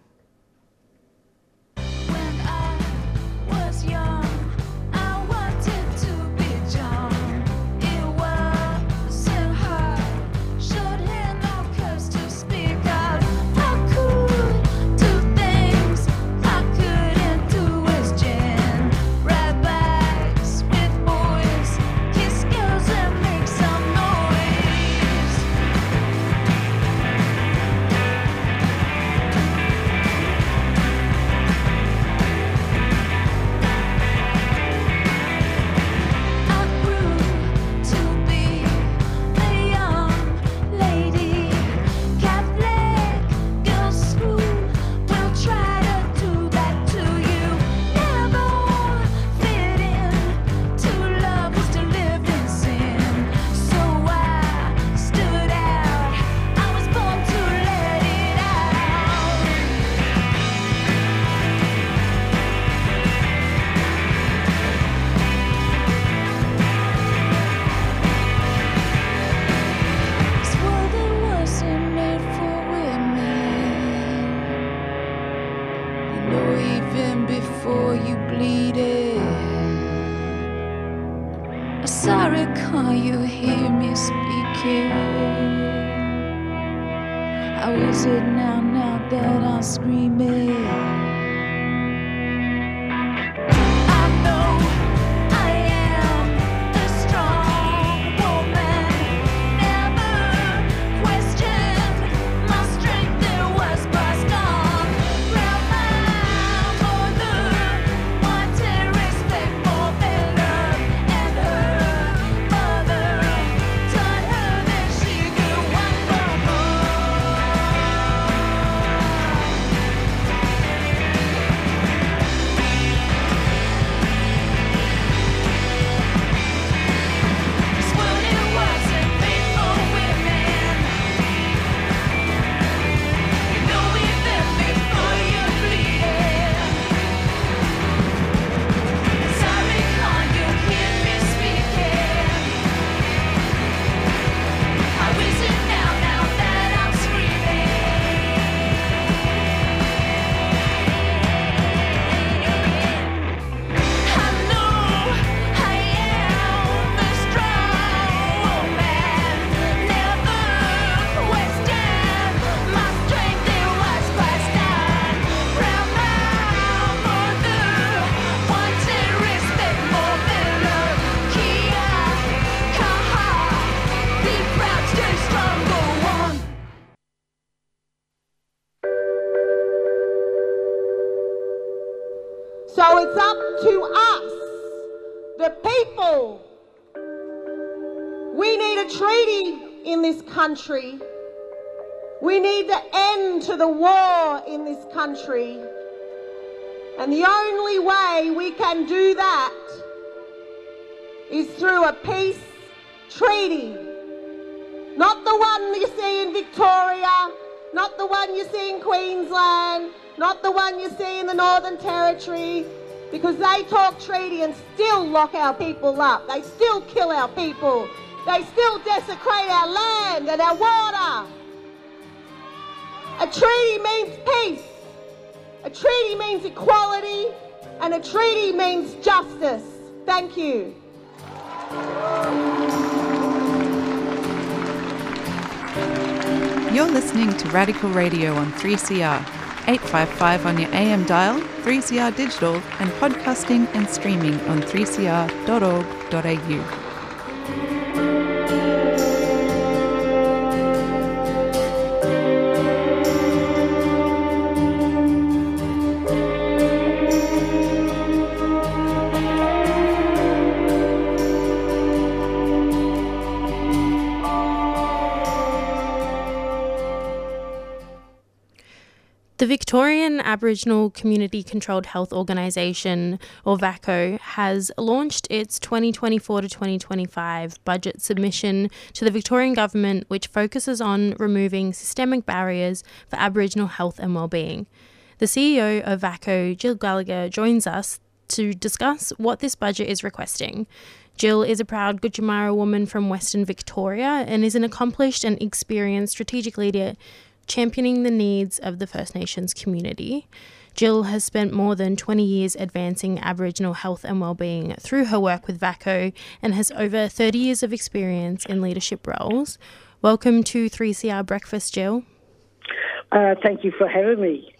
How is it now, now that I'm screaming? Country. We need the end to the war in this country. And the only way we can do that is through a peace treaty Not the one you see in Victoria, not the one you see in Queensland, not the one you see in the Northern Territory, because they talk treaty and still lock our people up. They still kill our people. They still desecrate our land and our water. A treaty means peace. A treaty means equality. And a treaty means justice. Thank you. You're listening to Radical Radio on 3CR, 855 on your AM dial, 3CR digital, and podcasting and streaming on 3cr.org.au. The Victorian Aboriginal Community Controlled Health Organisation, or VACCHO, has launched its 2024 to 2025 budget submission to the Victorian Government, which focuses on removing systemic barriers for Aboriginal health and wellbeing. The CEO of VACCHO, Jill Gallagher, joins us to discuss what this budget is requesting. Jill is a proud Gunditjmara woman from Western Victoria and is an accomplished and experienced strategic leader championing the needs of the First Nations community. Jill has spent more than 20 years advancing Aboriginal health and wellbeing through her work with VACCHO and has over 30 years of experience in leadership roles. Welcome to 3CR Breakfast, Jill. Uh, thank you for having me.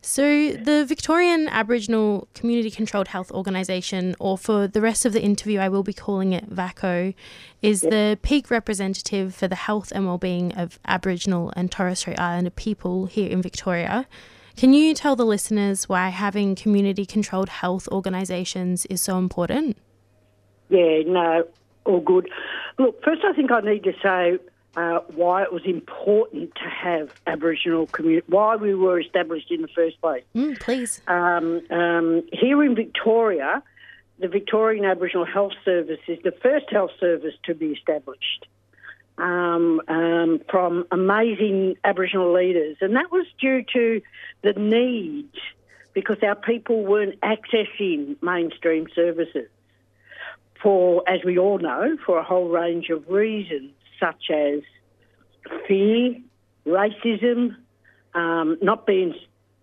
So, the Victorian Aboriginal Community Controlled Health Organisation, or for the rest of the interview, I will be calling it VACCHO, is the peak representative for the health and wellbeing of Aboriginal and Torres Strait Islander people here in Victoria. Can you tell the listeners why having community controlled health organisations is so important? Yeah, no, all good. Look, first, I think I need to say uh, why it was important to have Aboriginal community, why we were established in the first place. Mm, please. Um, um, here in Victoria, the Victorian Aboriginal Health Service is the first health service to be established um, um, from amazing Aboriginal leaders, and that was due to the need because our people weren't accessing mainstream services for, as we all know, for a whole range of reasons, such as fear, racism, um, not being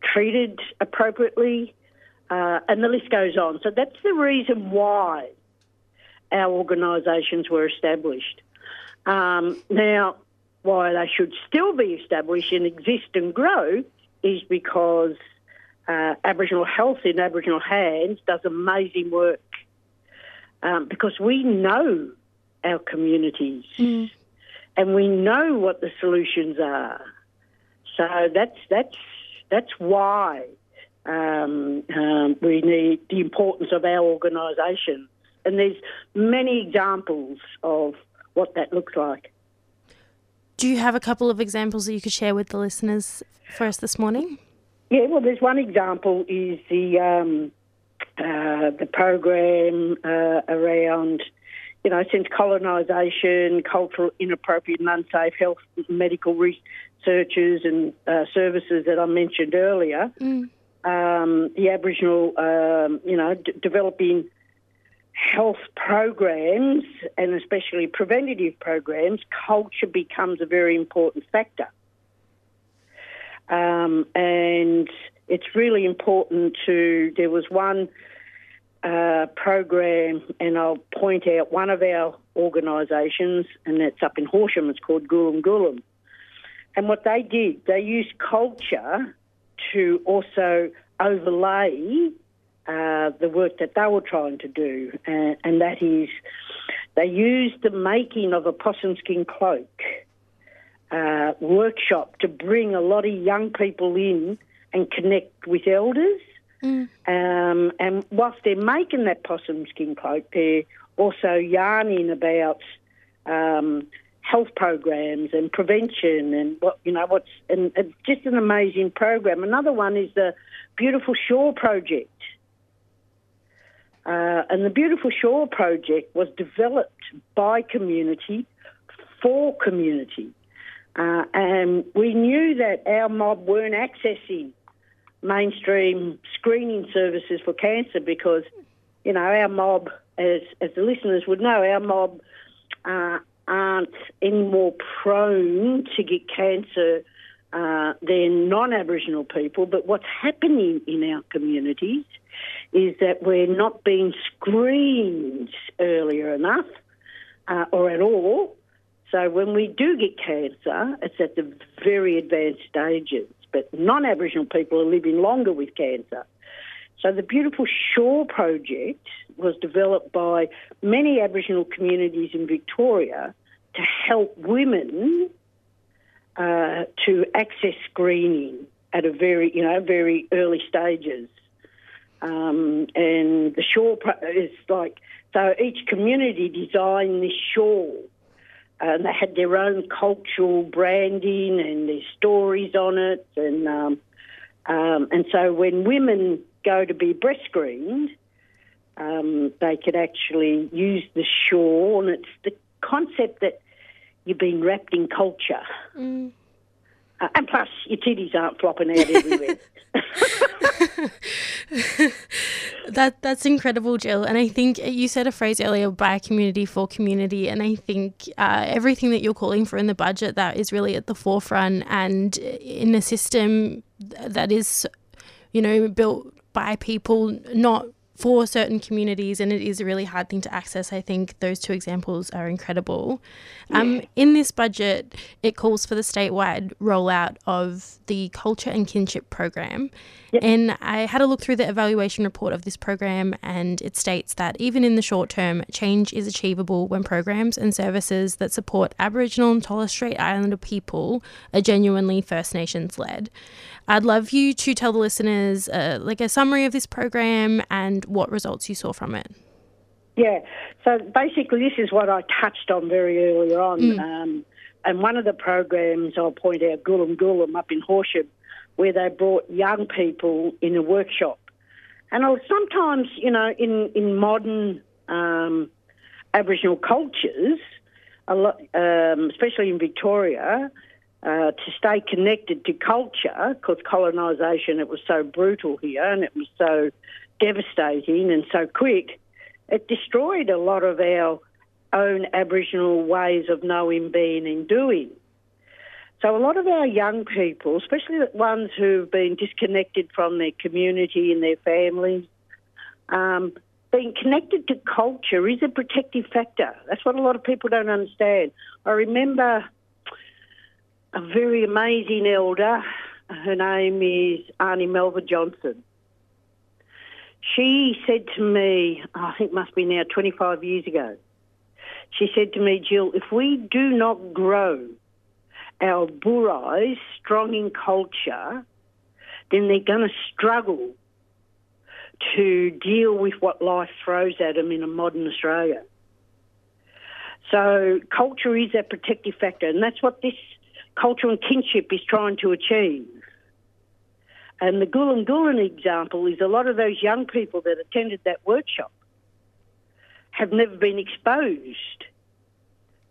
treated appropriately, uh, and the list goes on. So that's the reason why our organisations were established. Um, now, why they should still be established and exist and grow is because uh, Aboriginal health in Aboriginal hands does amazing work. Um, because we know our communities and we know what the solutions are. So that's that's that's why um, um, we need the importance of our organisation. And there's many examples of what that looks like. Do you have a couple of examples that you could share with the listeners for us this morning? Yeah, well, there's one example is the um, uh, the program uh, around, you know, since colonisation, cultural inappropriate and unsafe health medical researches and uh, services that I mentioned earlier. Um, the Aboriginal, um, you know, d- developing health programs and especially preventative programs, culture becomes a very important factor. Um, and it's really important to, there was one uh, program, and I'll point out one of our organisations, and that's up in Horsham, it's called Goolum Goolum. And what they did, they used culture to also overlay uh, the work that they were trying to do, and, and that is they used the making of a possum skin cloak uh, workshop to bring a lot of young people in and connect with elders. Um, and whilst they're making that possum skin cloak, they're also yarning about um, health programs and prevention and what you know what's and it's just an amazing program. Another one is the Beautiful Shawl Project. Uh, and the Beautiful Shawl Project was developed by community for community. Uh, and we knew that our mob weren't accessing mainstream screening services for cancer because, you know, our mob, as, as the listeners would know, our mob uh, aren't any more prone to get cancer uh, than non-Aboriginal people. But what's happening in our communities is that we're not being screened earlier enough uh, or at all. So when we do get cancer, it's at the very advanced stages. But non-Aboriginal people are living longer with cancer. So the beautiful Shawl project was developed by many Aboriginal communities in Victoria to help women uh, to access screening at a very, you know, very early stages. Um, and the Shawl pro- is like so each community designed this shawl. And they had their own cultural branding and their stories on it, and um, um, and so when women go to be breast screened, um, they could actually use the shawl, and it's the concept that you've been wrapped in culture. Mm. Uh, and plus, your titties aren't flopping out everywhere. That that's incredible, Jill. And I think you said a phrase earlier, by community for community. And I think uh, everything that you're calling for in the budget that is really at the forefront and in a system that is, you know, built by people, not for certain communities, and it is a really hard thing to access. I think those two examples are incredible. Um, in this budget, it calls for the statewide rollout of the Culture and Kinship program. And I had a look through the evaluation report of this program, and it states that even in the short term, change is achievable when programs and services that support Aboriginal and Torres Strait Islander people are genuinely First Nations led. I'd love you to tell the listeners uh, like a summary of this program and what results you saw from it. Yeah. So basically, this is what I touched on very earlier on. Mm. Um, and one of the programs I'll point out, Goolum Goolum up in Horsham, where they brought young people in a workshop. And I was sometimes, you know, in, in modern um, Aboriginal cultures, a lot, um, especially in Victoria, uh, to stay connected to culture, because colonisation, it was so brutal here and it was so devastating and so quick, it destroyed a lot of our own Aboriginal ways of knowing, being, and doing. So a lot of our young people, especially the ones who've been disconnected from their community and their families, um, being connected to culture is a protective factor. That's what a lot of people don't understand. I remember a very amazing elder. Her name is Arnie Melva Johnson. She said to me, I think it must be now 25 years ago, she said to me, Jill, if we do not grow our burais strong in culture, then they're going to struggle to deal with what life throws at them in a modern Australia. So culture is a protective factor, and that's what this culture and kinship is trying to achieve. And the Goolum Goolum example is a lot of those young people that attended that workshop have never been exposed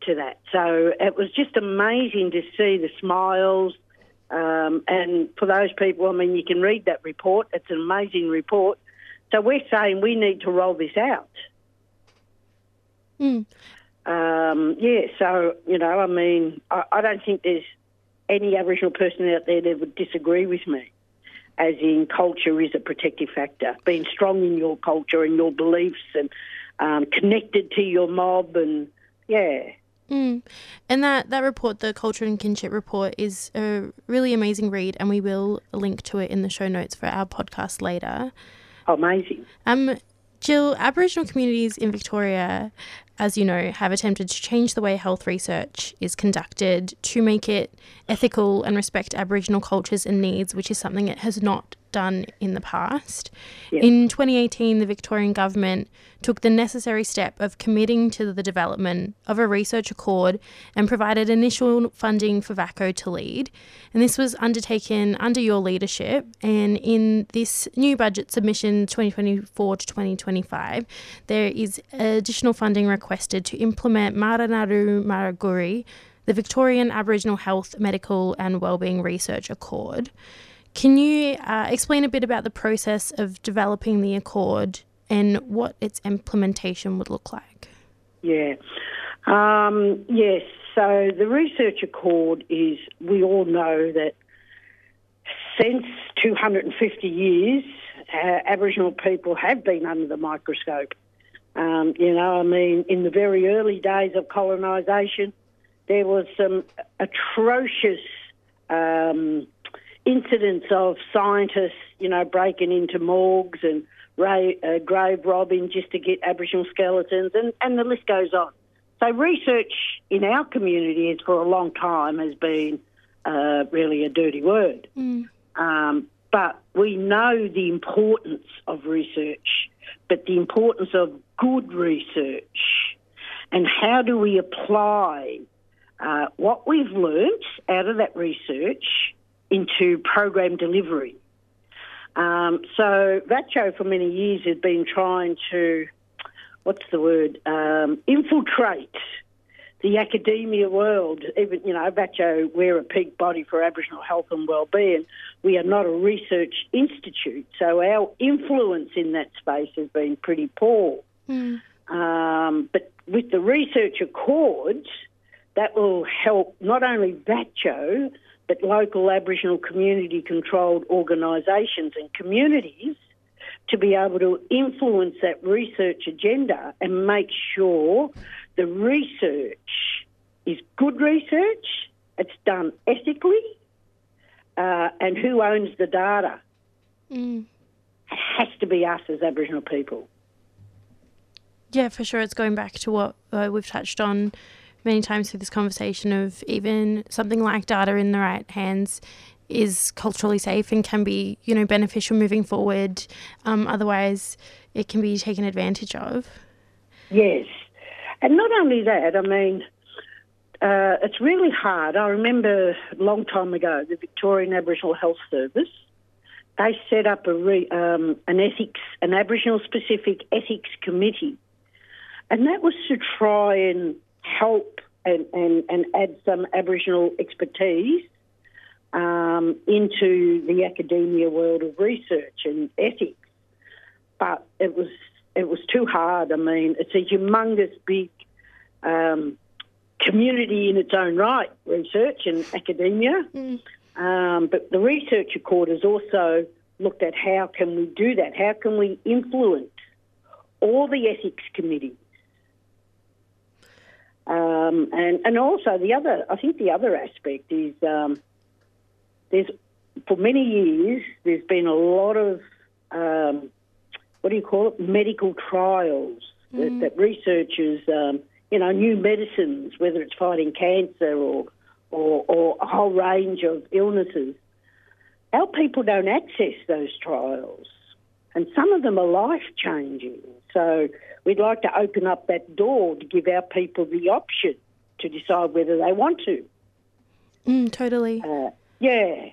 to that. So it was just amazing to see the smiles. Um, and for those people, I mean, you can read that report. It's an amazing report. So we're saying we need to roll this out. Mm. Um, yeah, so, you know, I mean, I, I don't think there's any Aboriginal person out there that would disagree with me, as in culture is a protective factor. Being strong in your culture and your beliefs and um, connected to your mob and, yeah. Mm. And that, that report, the Culture and Kinship report, is a really amazing read, and we will link to it in the show notes for our podcast later. Amazing. Um, Jill, Aboriginal communities in Victoria, as you know, have attempted to change the way health research is conducted to make it ethical and respect Aboriginal cultures and needs, which is something it has not done in the past. Yeah. In 2018, the Victorian government took the necessary step of committing to the development of a research accord and provided initial funding for VACCHO to lead. And this was undertaken under your leadership. And in this new budget submission, 2024 to 2025, there is additional funding requested to implement Maranaru Maraguri, the Victorian Aboriginal Health, Medical and Wellbeing Research Accord. Can you uh, explain a bit about the process of developing the accord and what its implementation would look like? Yeah. Um, yes. So the research accord is, we all know that since 250 years, uh, Aboriginal people have been under the microscope. Um, you know, I mean, in the very early days of colonisation, there was some atrocious um, incidents of scientists, you know, breaking into morgues and ra- uh, grave robbing just to get Aboriginal skeletons, and, and the list goes on. So research in our community is for a long time has been uh, really a dirty word. Um, but we know the importance of research, but the importance of good research and how do we apply uh, what we've learnt out of that research into program delivery. Um, so VACCHO for many years has been trying to, what's the word, um, infiltrate the academia world. Even, you know, VACCHO, we're a peak body for Aboriginal health and wellbeing. We are not a research institute, so our influence in that space has been pretty poor. Um, but with the research accords, that will help not only VACCHO, but local Aboriginal community controlled organisations and communities to be able to influence that research agenda and make sure the research is good research, it's done ethically, uh, and who owns the data. Mm. It has to be us as Aboriginal people. Yeah, for sure. It's going back to what uh, we've touched on many times through this conversation of even something like data in the right hands is culturally safe and can be, you know, beneficial moving forward. Um, otherwise, it can be taken advantage of. Yes. And not only that, I mean, uh, it's really hard. I remember a long time ago, the Victorian Aboriginal Health Service, they set up a re, um, an ethics, an Aboriginal specific ethics committee. And that was to try and help and, and, and add some Aboriginal expertise um, into the academia world of research and ethics. But it was it was too hard. I mean, it's a humongous big um, community in its own right, research and academia. Um, but the research accord has also looked at how can we do that? How can we influence all the ethics committees? Um, and and also the other, I think the other aspect is um, there's for many years there's been a lot of um, what do you call it? Medical trials that, that researchers, um, you know, new medicines, whether it's fighting cancer or, or or a whole range of illnesses. Our people don't access those trials, and some of them are life changing. So we'd like to open up that door to give our people the option to decide whether they want to. Mm, totally. Uh, yeah.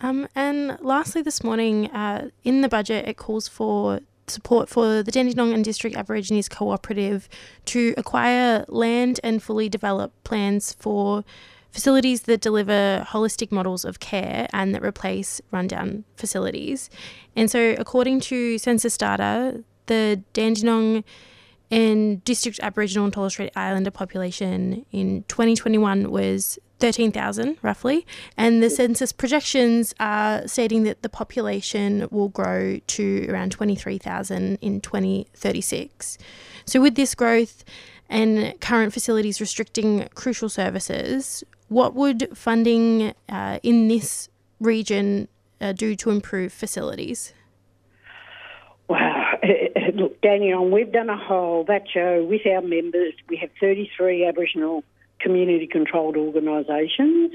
Um, and lastly, this morning, uh, in the budget, it calls for support for the Dandenong and District Aborigines Cooperative to acquire land and fully develop plans for facilities that deliver holistic models of care and that replace rundown facilities. And so, according to census data, the Dandenong and District Aboriginal and Torres Strait Islander population in 2021 was 13,000 roughly, and the census projections are stating that the population will grow to around 23,000 in 2036. So, with this growth and current facilities restricting crucial services, what would funding uh, in this region uh, do to improve facilities? Wow. Look, Daniel, we've done a whole VACCHO with our members. We have 33 Aboriginal community controlled organisations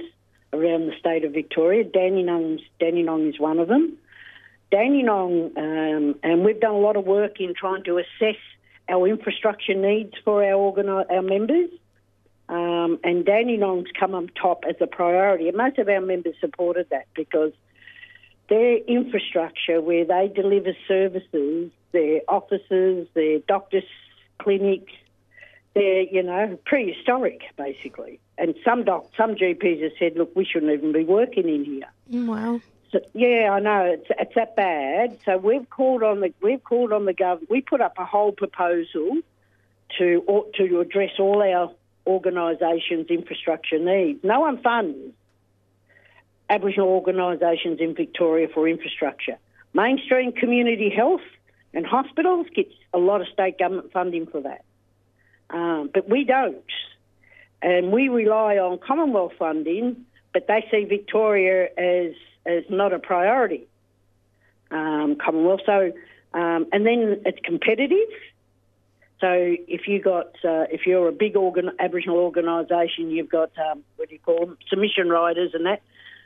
around the state of Victoria. Dandenong's, Dandenong is one of them. Dandenong, um, and we've done a lot of work in trying to assess our infrastructure needs for our organi- our members. Um, and Dandenong's come on top as a priority, and most of our members supported that because their infrastructure, where they deliver services, their offices, their doctors' clinics, they're you know prehistoric basically. And some doc, some GPs have said, look, we shouldn't even be working in here. Mm, wow. So, yeah, I know it's it's that bad. So we've called on the we've called on the government. We put up a whole proposal to or- to address all our organisations' infrastructure needs. No one funds Aboriginal organisations in Victoria for infrastructure. Mainstream community health and hospitals get a lot of state government funding for that, um, but we don't, and we rely on Commonwealth funding. But they see Victoria as as not a priority. Um, Commonwealth, so um, and then it's competitive. So if you got uh, if you're a big organ, Aboriginal organisation, you've got um, what do you call them submission riders and that,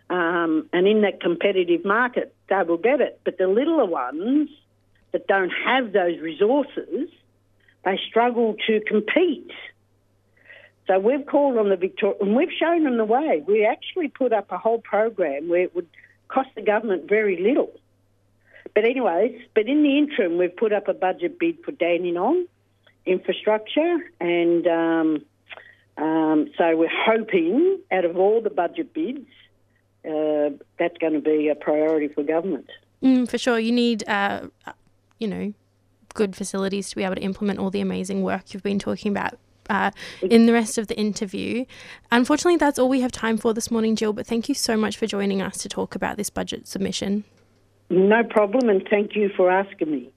um, and in that competitive market, they will get it. But the littler ones that don't have those resources, they struggle to compete. So we've called on the Victoria, and we've shown them the way. We actually put up a whole program where it would cost the government very little. But anyways, but in the interim, we've put up a budget bid for Dandenong infrastructure, and um, um, so we're hoping out of all the budget bids, uh, that's going to be a priority for government. Mm, for sure. You need, uh, you know, good facilities to be able to implement all the amazing work you've been talking about. Uh, in the rest of the interview. Unfortunately, that's all we have time for this morning, Jill, but thank you so much for joining us to talk about this budget submission. No problem, and thank you for asking me.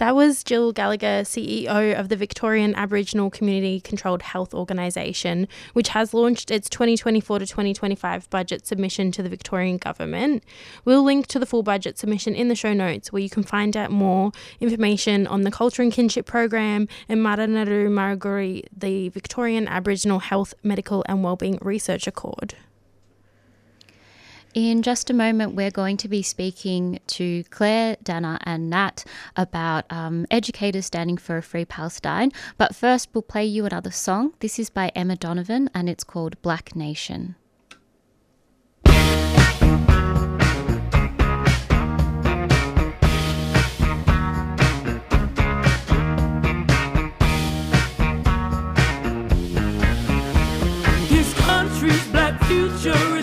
That was Jill Gallagher, CEO of the Victorian Aboriginal Community Controlled Health Organisation, which has launched its 2024 to 2025 budget submission to the Victorian Government. We'll link to the full budget submission in the show notes, where you can find out more information on the Culture and Kinship Program and Marra Ngarrgoo Marra Goorri, the Victorian Aboriginal Health, Medical and Wellbeing Research Accord. In just a moment, we're going to be speaking to Claire, Dana, and Nat about um, educators standing for a free Palestine. But first, we'll play you another song. This is by Emma Donovan, and it's called Black Nation. This country's black future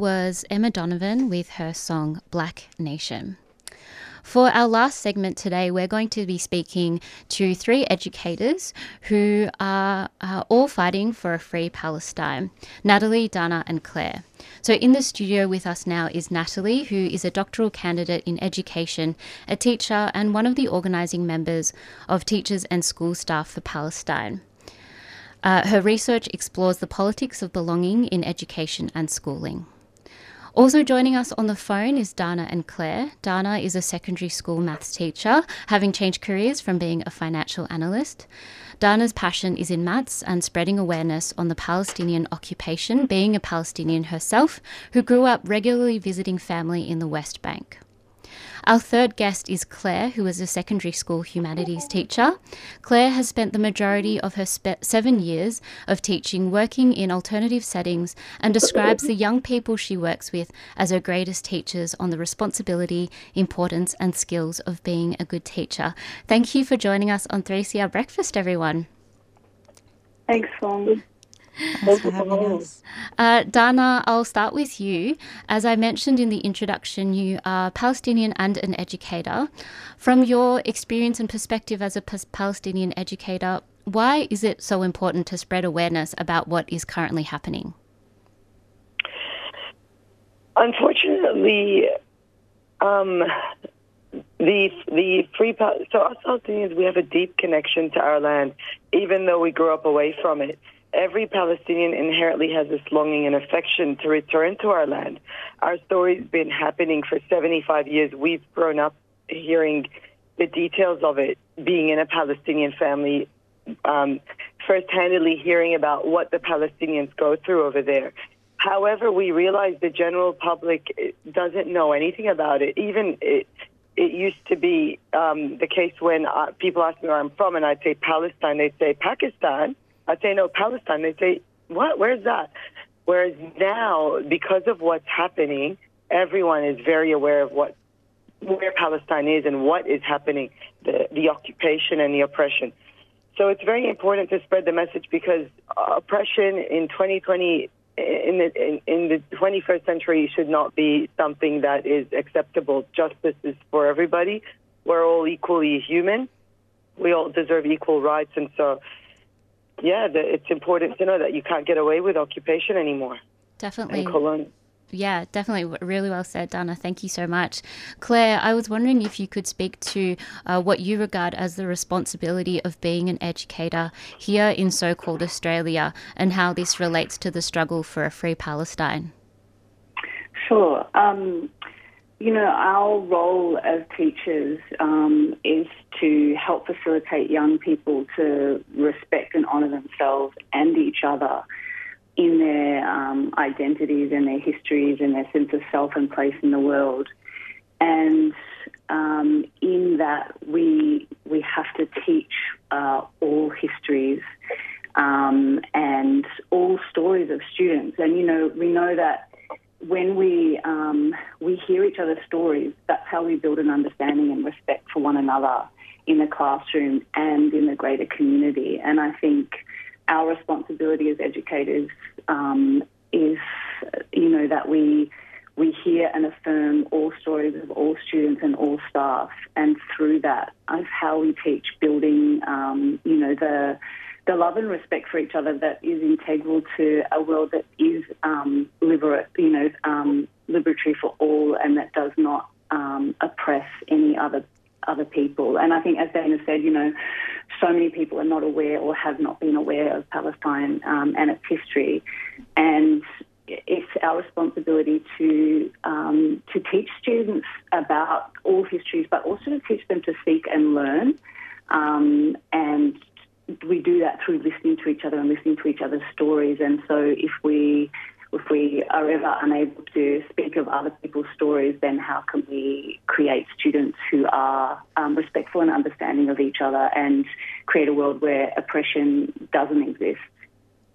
was Emma Donovan with her song Black Nation. For our last segment today, we're going to be speaking to three educators who are all fighting for a free Palestine Natalie, Dana, and Claire. So, in the studio with us now is Natalie, who is a doctoral candidate in education, a teacher, and one of the organising members of Teachers and School Staff for Palestine. Uh, her research explores the politics of belonging in education and schooling. Also joining us on the phone is Dana and Claire. Dana is a secondary school maths teacher, having changed careers from being a financial analyst. Dana's passion is in maths and spreading awareness on the Palestinian occupation, being a Palestinian herself who grew up regularly visiting family in the West Bank. Our third guest is Claire, who is a secondary school humanities teacher. Claire has spent the majority of her spe- seven years of teaching working in alternative settings and describes the young people she works with as her greatest teachers on the responsibility, importance, and skills of being a good teacher. Thank you for joining us on 3CR Breakfast, everyone. Thanks, Fong. Thanks for having us. Uh, Dana, I'll start with you. As I mentioned in the introduction, you are Palestinian and an educator. From your experience and perspective as a Palestinian educator, why is it so important to spread awareness about what is currently happening? Unfortunately, um, the the free so us Palestinians we have a deep connection to our land, even though we grew up away from it. Every Palestinian inherently has this longing and affection to return to our land. Our story's been happening for 75 years. We've grown up hearing the details of it, being in a Palestinian family, um, first-handedly hearing about what the Palestinians go through over there. However, we realize the general public eh, doesn't know anything about it. Even it, it used to be um, the case when uh, people ask me where I'm from, and I'd say Palestine, they'd say Pakistan. I'd say no, Palestine. They'd say what? Where's that? Whereas now, because of what's happening, everyone is very aware of what where Palestine is and what is happening, the the occupation and the oppression. So it's very important to spread the message because uh, oppression in 2020 in the in, in the 21st century should not be something that is acceptable. Justice is for everybody. We're all equally human. We all deserve equal rights, and so yeah, the, it's important to know that you can't get away with occupation anymore. Definitely. And Yeah, definitely. Really well said, Dana. Thank you so much. Claire, I was wondering if you could speak to uh, what you regard as the responsibility of being an educator here in so called Australia and how this relates to the struggle for a free Palestine. Sure. Um, you know, our role as teachers um, is to help facilitate young people to respect and honour themselves and each other in their um, identities and their histories and their sense of self and place in the world. And um, in that, we we have to teach uh, all histories um, and all stories of students. And you know, we know that when we um, we hear each other's stories, that's how we build an understanding and respect for one another in the classroom and in the greater community. And I think our responsibility as educators um, is, you know, that we we hear and affirm all stories of all students and all staff, and through that, is how we teach building, um, you know, the the love and respect for each other that is integral to a world that is um, liberate, you know, um, liberatory for all, and that does not um, oppress any other other people. And I think, as Dana said, you know, so many people are not aware or have not been aware of Palestine um, and its history, and it's our responsibility to um, to teach students about all histories, but also to teach them to seek and learn. Um, and we do that through listening to each other and listening to each other's stories. And so, if we if we are ever unable to speak of other people's stories, then how can we create students who are um, respectful and understanding of each other and create a world where oppression doesn't exist?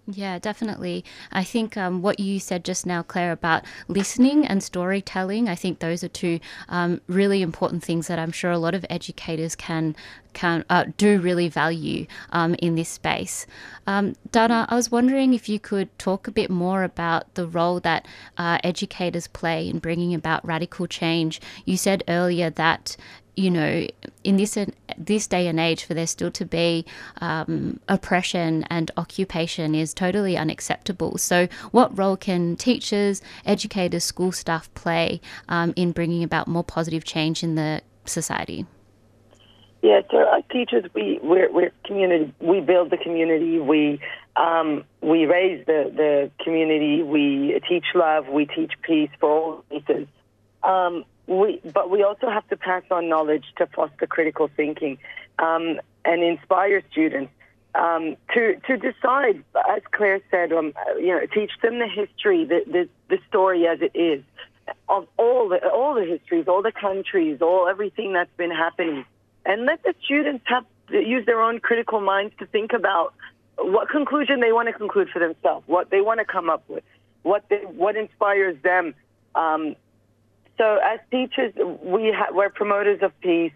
Yeah, definitely. I think um, what you said just now, Claire, about listening and storytelling, I think those are two um, really important things that I'm sure a lot of educators can can uh, do really value um, in this space. Um, Dana, I was wondering if you could talk a bit more about the role that uh, educators play in bringing about radical change. You said earlier that you know, in this this day and age, for there still to be um, oppression and occupation is totally unacceptable. So, what role can teachers, educators, school staff play um, in bringing about more positive change in the society? Yeah, so uh, teachers, we we're, we're community. We build the community. We um, we raise the the community. We teach love. We teach peace for all races. Um, we, but we also have to pass on knowledge to foster critical thinking um, and inspire students um, to to decide, as Claire said, um, you know, teach them the history, the, the the story as it is of all the all the histories, all the countries, all everything that's been happening, and let the students have use their own critical minds to think about what conclusion they want to conclude for themselves, what they want to come up with, what they, what inspires them. Um, so as teachers, we ha- we're promoters of peace.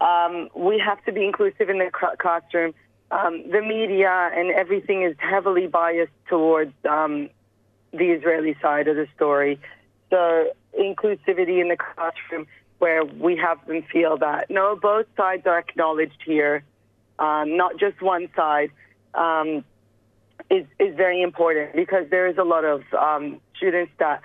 Um, we have to be inclusive in the cl- classroom. Um, the media and everything is heavily biased towards um, the Israeli side of the story. So inclusivity in the classroom, where we have them feel that no, both sides are acknowledged here, um, not just one side, um, is is very important because there is a lot of um, students that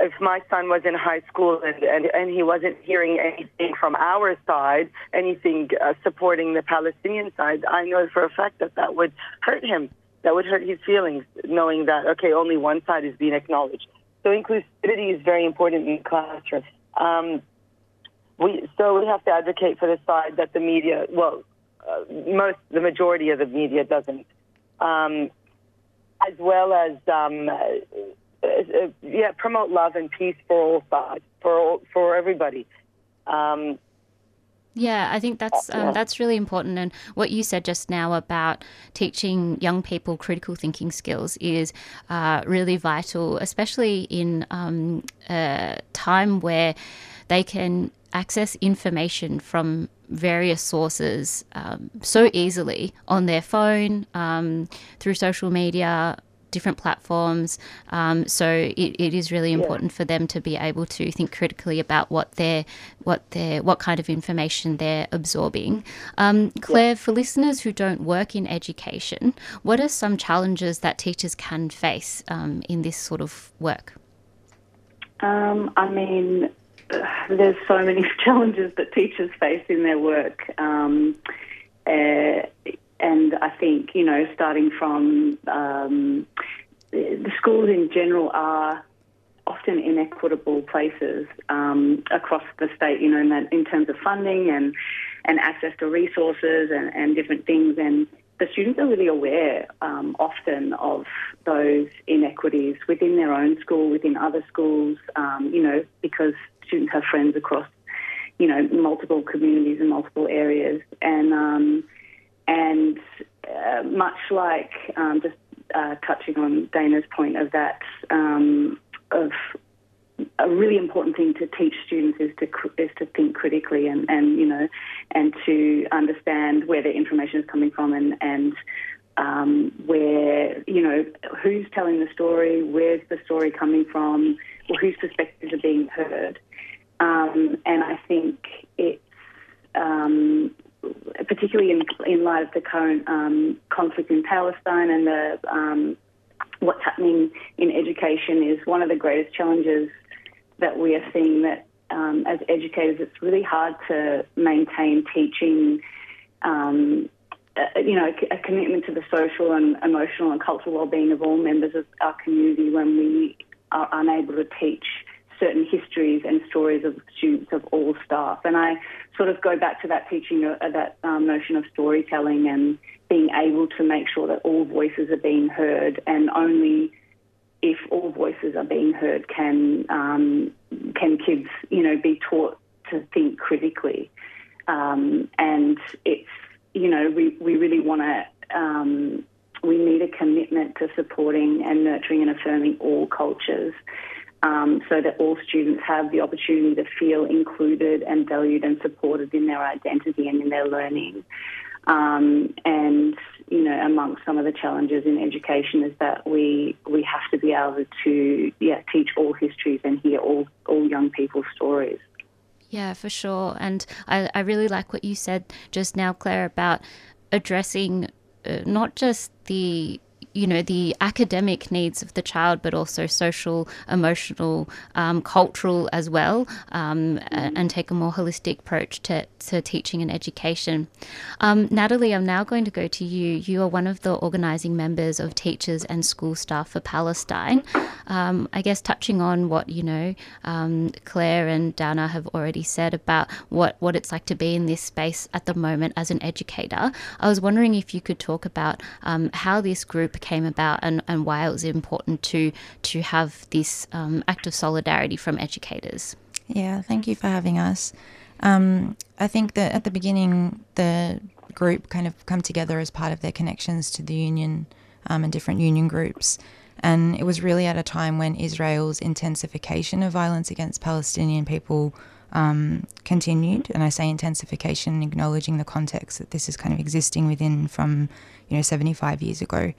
if my son was in high school and, and, and he wasn't hearing anything from our side, anything uh, supporting the Palestinian side, I know for a fact that that would hurt him. That would hurt his feelings, knowing that, okay, only one side is being acknowledged. So inclusivity is very important in the classroom. Um, we, so we have to advocate for the side that the media, well, uh, most, the majority of the media doesn't. Um, as well as um, uh, yeah, promote love and peace for all sides, for all, for everybody. Um, Yeah, I think that's um, that's really important. And what you said just now about teaching young people critical thinking skills is uh, really vital, especially in um, a time where they can access information from various sources um, so easily on their phone, um, through social media, different platforms. Um, so it, it is really important for them to be able to think critically about what they're, what they're, what kind of information they're absorbing. Um, Claire, for listeners who don't work in education, what are some challenges that teachers can face um, in this sort of work? Um, I mean, there's so many challenges that teachers face in their work. Um, uh, and I think, you know, starting from um, the schools in general are often inequitable places um, across the state, you know, in, that, in terms of funding and, and access to resources and, and different things. And the students are really aware um, often of those inequities within their own school, within other schools, um, you know, because students have friends across, you know, multiple communities and multiple areas. And, um, and uh, much like um, just uh, touching on Dana's point of that, um, of a really important thing to teach students is to is to think critically and, and you know and to understand where their information is coming from and and um, where you know who's telling the story, where's the story coming from, or whose perspectives are being heard. Um, and I think it's um, particularly in, in light of the current um, conflict in Palestine and the um, what's happening in education is one of the greatest challenges that we are seeing that um, as educators it's really hard to maintain teaching um, uh, you know a, a commitment to the social and emotional and cultural well-being of all members of our community when we are unable to teach certain histories and stories of students of all staff and I sort of go back to that teaching uh, that um, notion of storytelling and being able to make sure that all voices are being heard and only if all voices are being heard can um, can kids you know be taught to think critically um, and it's you know we, we really want to um, we need a commitment to supporting and nurturing and affirming all cultures. Um, so that all students have the opportunity to feel included and valued and supported in their identity and in their learning. Um, and you know, amongst some of the challenges in education is that we we have to be able to yeah teach all histories and hear all all young people's stories. Yeah, for sure. And I, I really like what you said just now, Claire, about addressing uh, not just the you know the academic needs of the child but also social emotional um, cultural as well um, a- and take a more holistic approach to, to teaching and education. Um, natalie i'm now going to go to you. You are one of the organizing members of teachers and school staff for palestine. Um, i guess touching on what you know um, claire and dana have already said about what, what it's like to be in this space at the moment as an educator i was wondering if you could talk about um, how this group came about and, and why it was important to to have this um, act of solidarity from educators. Yeah, thank you for having us. Um, I think that at the beginning, the group kind of come together as part of their connections to the union um, and different union groups. And it was really at a time when Israel's intensification of violence against Palestinian people um, continued. And I say intensification, acknowledging the context that this is kind of existing within from, you know, 75 years ago.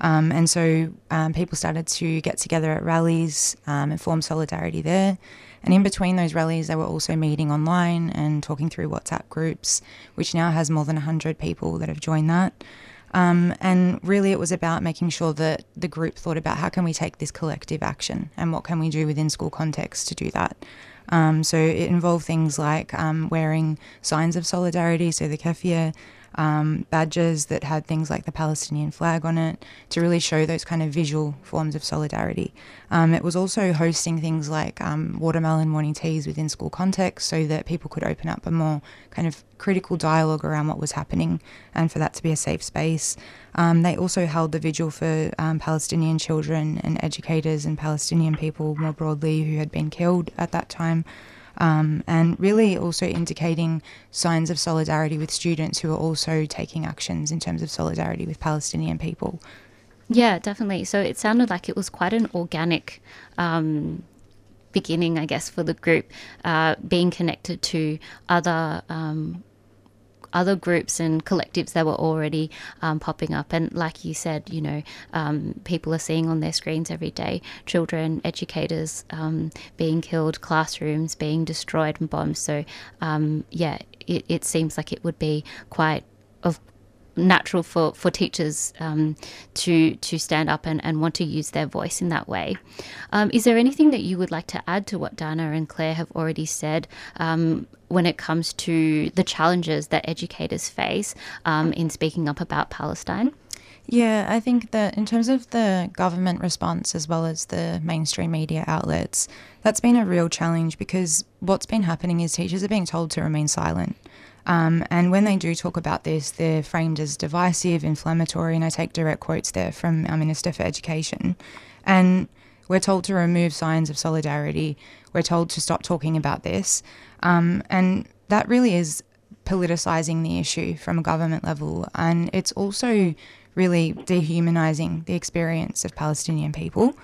Um, and so um, people started to get together at rallies um, and form solidarity there. And in between those rallies, they were also meeting online and talking through WhatsApp groups, which now has more than 100 people that have joined that. Um, and really, it was about making sure that the group thought about how can we take this collective action and what can we do within school context to do that. Um, so it involved things like um, wearing signs of solidarity, so the keffiyeh, um, badges that had things like the Palestinian flag on it to really show those kind of visual forms of solidarity. Um, it was also hosting things like um, watermelon morning teas within school context so that people could open up a more kind of critical dialogue around what was happening and for that to be a safe space. Um, they also held the vigil for um, Palestinian children and educators and Palestinian people more broadly who had been killed at that time um, and really also indicating signs of solidarity with students who are also taking actions in terms of solidarity with Palestinian people. Yeah, definitely. So it sounded like it was quite an organic um, beginning, I guess, for the group, uh, being connected to other. Um, other groups and collectives that were already um, popping up. And like you said, you know, um, people are seeing on their screens every day children, educators um, being killed, classrooms being destroyed and bombed. So, um, yeah, it, it seems like it would be quite of natural for, for teachers um, to to stand up and, and want to use their voice in that way. Um, is there anything that you would like to add to what Dana and Claire have already said um, when it comes to the challenges that educators face um, in speaking up about Palestine? Yeah, I think that in terms of the government response as well as the mainstream media outlets, that's been a real challenge because what's been happening is teachers are being told to remain silent. Um, and when they do talk about this, they're framed as divisive, inflammatory, and I take direct quotes there from our Minister for Education. And we're told to remove signs of solidarity. We're told to stop talking about this. Um, and that really is politicising the issue from a government level. And it's also really dehumanising the experience of Palestinian people.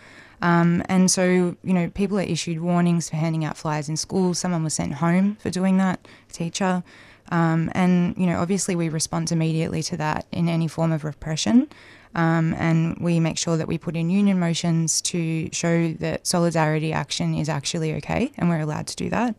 Um, and so, you know, people are issued warnings for handing out flyers in schools. Someone was sent home for doing that, teacher. Um, and, you know, obviously we respond immediately to that in any form of repression. Um, and we make sure that we put in union motions to show that solidarity action is actually okay and we're allowed to do that.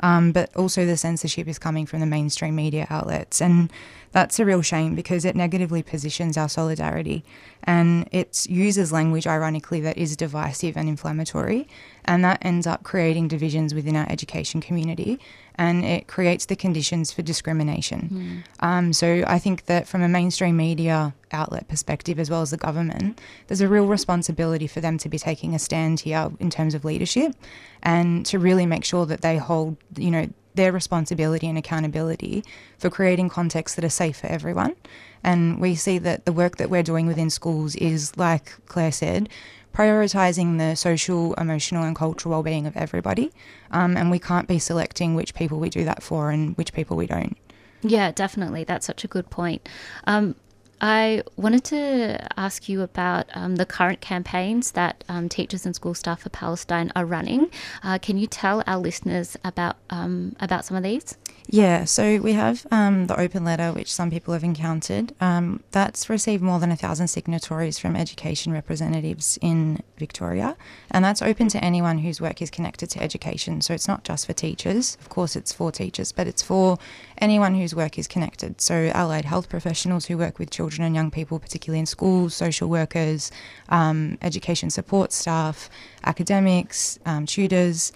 Um, but also the censorship is coming from the mainstream media outlets. And that's a real shame because it negatively positions our solidarity and it uses language, ironically, that is divisive and inflammatory. And that ends up creating divisions within our education community and it creates the conditions for discrimination. Um, so I think that from a mainstream media outlet perspective, as well as the government, there's a real responsibility for them to be taking a stand here in terms of leadership and to really make sure that they hold, you know, their responsibility and accountability for creating contexts that are safe for everyone. And we see that the work that we're doing within schools is, like Claire said, prioritising the social, emotional, and cultural well-being of everybody. Um, and we can't be selecting which people we do that for and which people we don't. Yeah, definitely. That's such a good point. Um, I wanted to ask you about um, the current campaigns that um, teachers and school staff for Palestine are running. Uh, can you tell our listeners about um, about some of these? Yeah, so we have um, the open letter, which some people have encountered. Um, that's received more than a thousand signatories from education representatives in Victoria, and that's open to anyone whose work is connected to education. So it's not just for teachers. Of course, it's for teachers, but it's for anyone whose work is connected. So allied health professionals who work with children and young people, particularly in schools, social workers, um, education support staff, academics, um, tutors.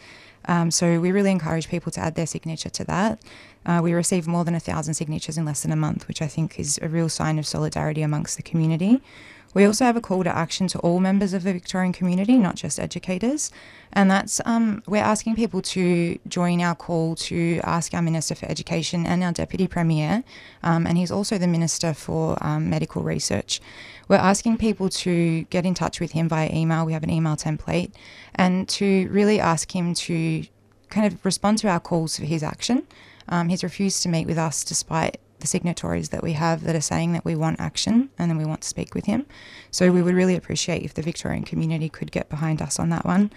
Um, so we really encourage people to add their signature to that. Uh, we received more than a thousand signatures in less than a month, which I think is a real sign of solidarity amongst the community. We also have a call to action to all members of the Victorian community, not just educators. And that's um, we're asking people to join our call to ask our Minister for Education and our Deputy Premier, um, and he's also the Minister for um, Medical Research. We're asking people to get in touch with him via email. We have an email template, and to really ask him to kind of respond to our calls for his action. Um, he's refused to meet with us despite the signatories that we have that are saying that we want action and then we want to speak with him. So we would really appreciate if the Victorian community could get behind us on that one.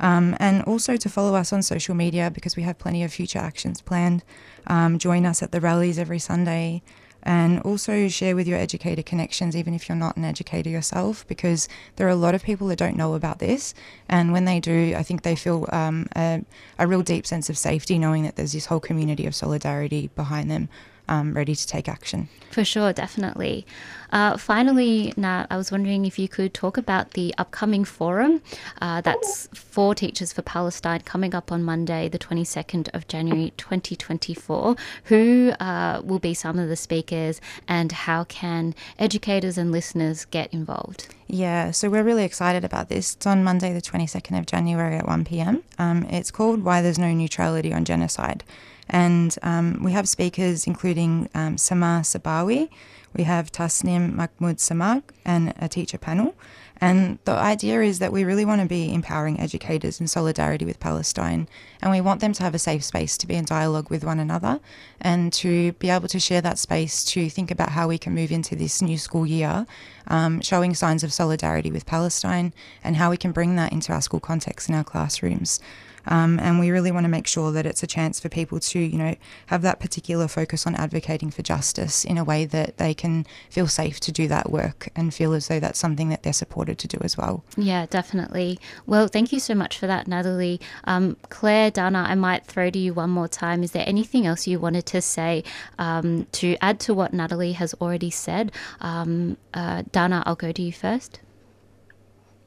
Um, and also to follow us on social media because we have plenty of future actions planned. Um, join us at the rallies every Sunday. And also share with your educator connections, even if you're not an educator yourself, because there are a lot of people that don't know about this. And when they do, I think they feel um, a, a real deep sense of safety knowing that there's this whole community of solidarity behind them um, ready to take action. For sure, definitely. Uh, finally, Nat, I was wondering if you could talk about the upcoming forum uh, that's for Teachers for Palestine coming up on Monday, the 22nd of January 2024. Who uh, will be some of the speakers and how can educators and listeners get involved? Yeah, so we're really excited about this. It's on Monday, the 22nd of January at 1 pm. Um, it's called Why There's No Neutrality on Genocide. And um, we have speakers including um, Samah Sabawi, we have Tasnim Mahmoud Samag, and a teacher panel. And the idea is that we really want to be empowering educators in solidarity with Palestine. And we want them to have a safe space to be in dialogue with one another and to be able to share that space to think about how we can move into this new school year, um, showing signs of solidarity with Palestine and how we can bring that into our school context in our classrooms. Um, and we really want to make sure that it's a chance for people to, you know, have that particular focus on advocating for justice in a way that they can feel safe to do that work and feel as though that's something that they're supported to do as well. Yeah, definitely. Well, thank you so much for that, Natalie. Um, Claire, Dana, I might throw to you one more time. Is there anything else you wanted to say um, to add to what Natalie has already said? Um, uh, Dana, I'll go to you first.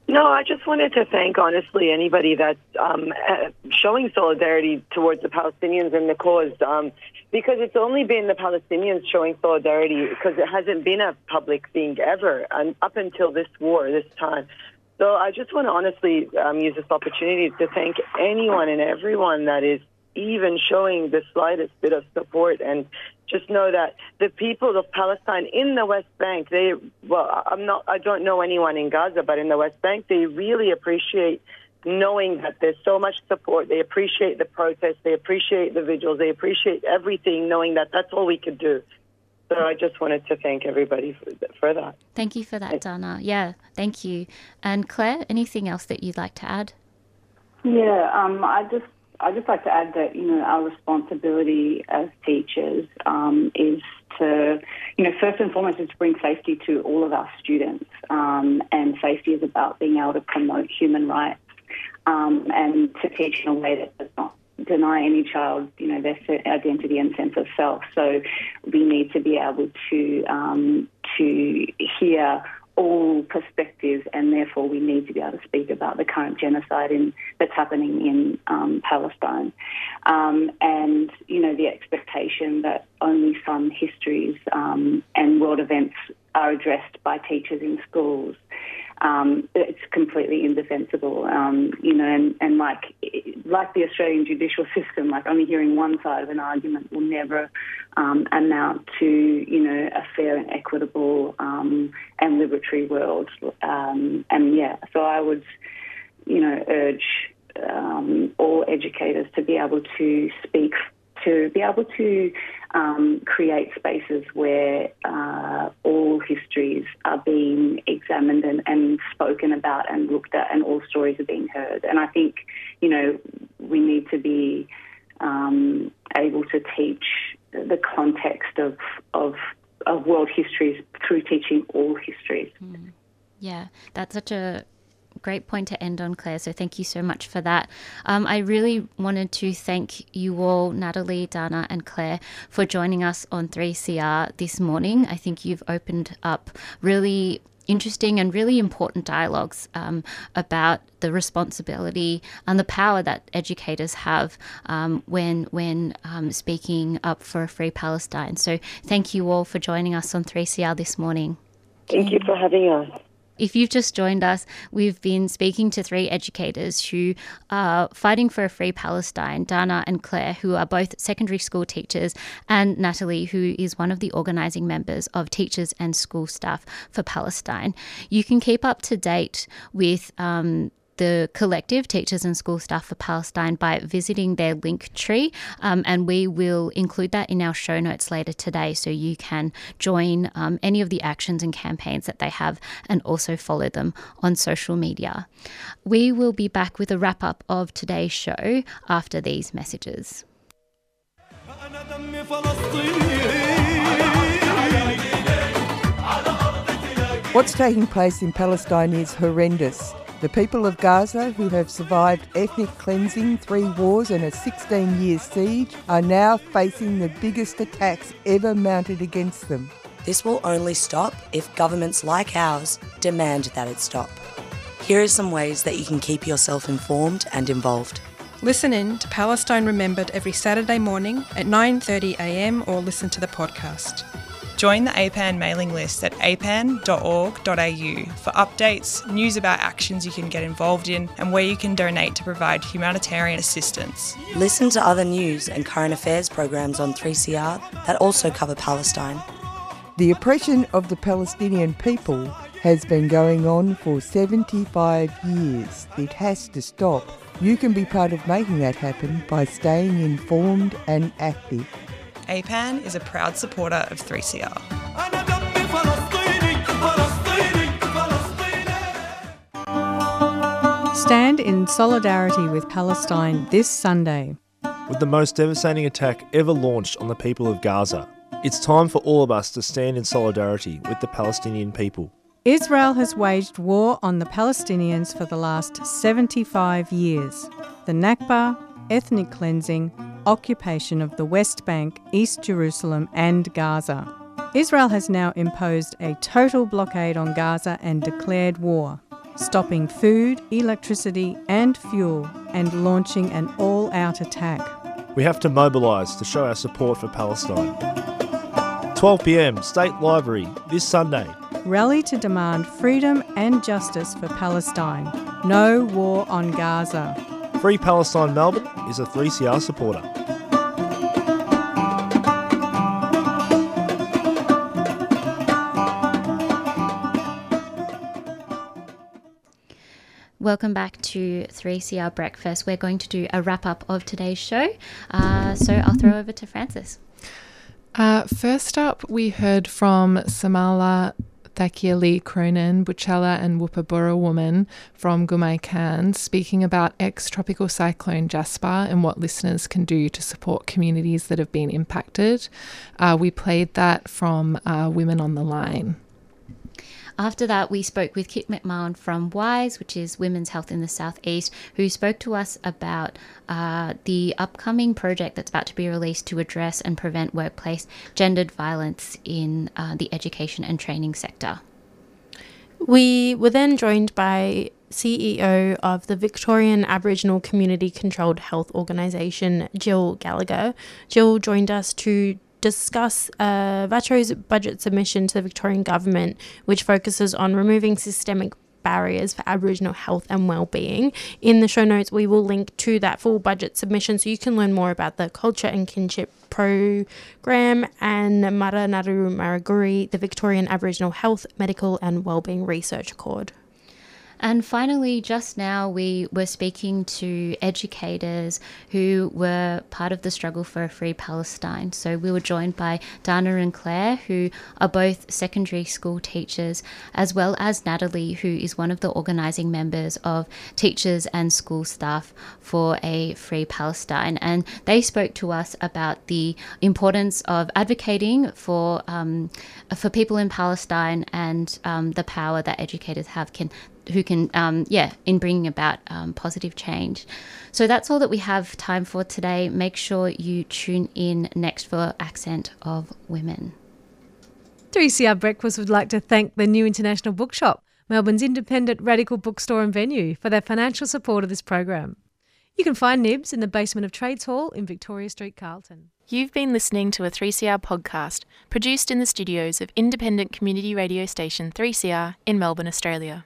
No, I just wanted to thank, honestly, anybody that's um, uh, showing solidarity towards the Palestinians and the cause, um, because it's only been the Palestinians showing solidarity because it hasn't been a public thing ever, and up until this war, this time. So I just want to honestly um, use this opportunity to thank anyone and everyone that is even showing the slightest bit of support and just know that the people of Palestine in the West Bank, they, well, I'm not, I don't know anyone in Gaza, but in the West Bank, they really appreciate knowing that there's so much support. They appreciate the protests, they appreciate the vigils, they appreciate everything, knowing that that's all we could do. So I just wanted to thank everybody for, for that. Thank you for that, Dana. Yeah, thank you. And Claire, anything else that you'd like to add? Yeah, um, I just I just like to add that you know our responsibility as teachers um, is to you know first and foremost is to bring safety to all of our students, um, and safety is about being able to promote human rights um, and to teach in a way that does not deny any child, you know, their identity and sense of self. So we need to be able to um, to hear all perspectives, and therefore we need to be able to speak about the current genocide in, that's happening in um, Palestine, um, and you know the expectation that only some histories um, and world events are addressed by teachers in schools. Um, it's completely indefensible, um, you know, and, and like like the Australian judicial system, like only hearing one side of an argument will never um, amount to, you know, a fair and equitable um, and liberatory world. Um, and yeah, so I would, you know, urge um, all educators to be able to speak, to be able to um, create spaces where uh, all histories are being examined and, and spoken about and looked at, and all stories are being heard. And I think, you know, we need to be um, able to teach the context of, of of world histories through teaching all histories. Yeah, that's such a great point to end on, Claire. So thank you so much for that. Um, I really wanted to thank you all, Natalie, Dana, and Claire, for joining us on 3CR this morning. I think you've opened up really interesting and really important dialogues um, about the responsibility and the power that educators have um, when when um, speaking up for a free Palestine. So thank you all for joining us on 3CR this morning. Thank you for having us. If you've just joined us, we've been speaking to three educators who are fighting for a free Palestine Dana and Claire, who are both secondary school teachers, and Natalie, who is one of the organising members of Teachers and School Staff for Palestine. You can keep up to date with um, the collective Teachers and School Staff for Palestine by visiting their link tree. Um, and we will include that in our show notes later today so you can join um, any of the actions and campaigns that they have and also follow them on social media. We will be back with a wrap up of today's show after these messages. What's taking place in Palestine is horrendous. The people of Gaza, who have survived ethnic cleansing, three wars, and a 16 year siege, are now facing the biggest attacks ever mounted against them. This will only stop if governments like ours demand that it stop. Here are some ways that you can keep yourself informed and involved. Listen in to Palestine Remembered every Saturday morning at 9:30am or listen to the podcast. Join the APAN mailing list at apan.org.au for updates, news about actions you can get involved in, and where you can donate to provide humanitarian assistance. Listen to other news and current affairs programs on 3CR that also cover Palestine. The oppression of the Palestinian people has been going on for 75 years. It has to stop. You can be part of making that happen by staying informed and active. APAN is a proud supporter of 3CR. Stand in solidarity with Palestine this Sunday. With the most devastating attack ever launched on the people of Gaza, it's time for all of us to stand in solidarity with the Palestinian people. Israel has waged war on the Palestinians for the last 75 years. The Nakba, ethnic cleansing, occupation of the West Bank, East Jerusalem, and Gaza. Israel has now imposed a total blockade on Gaza and declared war, stopping food, electricity, and fuel, and launching an all out attack. We have to mobilise to show our support for Palestine. 12 pm, State Library, this Sunday. Rally to demand freedom and justice for Palestine. No war on Gaza. Free Palestine Melbourne is a 3CR supporter. Welcome back to 3CR Breakfast. We're going to do a wrap up of today's show. Uh, so I'll throw over to Francis. Uh, first up, we heard from Samala Thakialee Cronin, Butchulla and Woppaburra woman from Gimuy speaking about ex tropical cyclone Jasper and what listeners can do to support communities that have been impacted. Uh, we played that from uh, Women on the Line. After that, we spoke with Kit McMahon from WHISE, which is Women's Health in the Southeast, who spoke to us about uh, the upcoming project that's about to be released to address and prevent workplace gendered violence in uh, the education and training sector. We were then joined by CEO of the Victorian Aboriginal Community Controlled Health Organisation, Jill Gallagher. Jill joined us to discuss uh, VACCHO's budget submission to the Victorian Government, which focuses on removing systemic barriers for Aboriginal health and well-being. In the show notes, we will link to that full budget submission so you can learn more about the Culture and Kinship Program and Mara Maraguri, the Victorian Aboriginal Health, Medical and Wellbeing Research Accord. And finally, just now, we were speaking to educators who were part of the struggle for a free Palestine. So we were joined by Dana and Claire, who are both secondary school teachers, as well as Natalie, who is one of the organising members of Teachers and School Staff for a Free Palestine. And they spoke to us about the importance of advocating for um, for people in Palestine and um, the power that educators have can who can um, yeah in bringing about um, positive change. So that's all that we have time for today. Make sure you tune in next for Accent of Women. 3CR Breakfast would like to thank the New International Bookshop, Melbourne's independent radical bookstore and venue, for their financial support of this program. You can find Nibs in the basement of Trades Hall in Victoria Street, Carlton. You've been listening to a 3CR podcast produced in the studios of independent community radio station 3CR in Melbourne, Australia.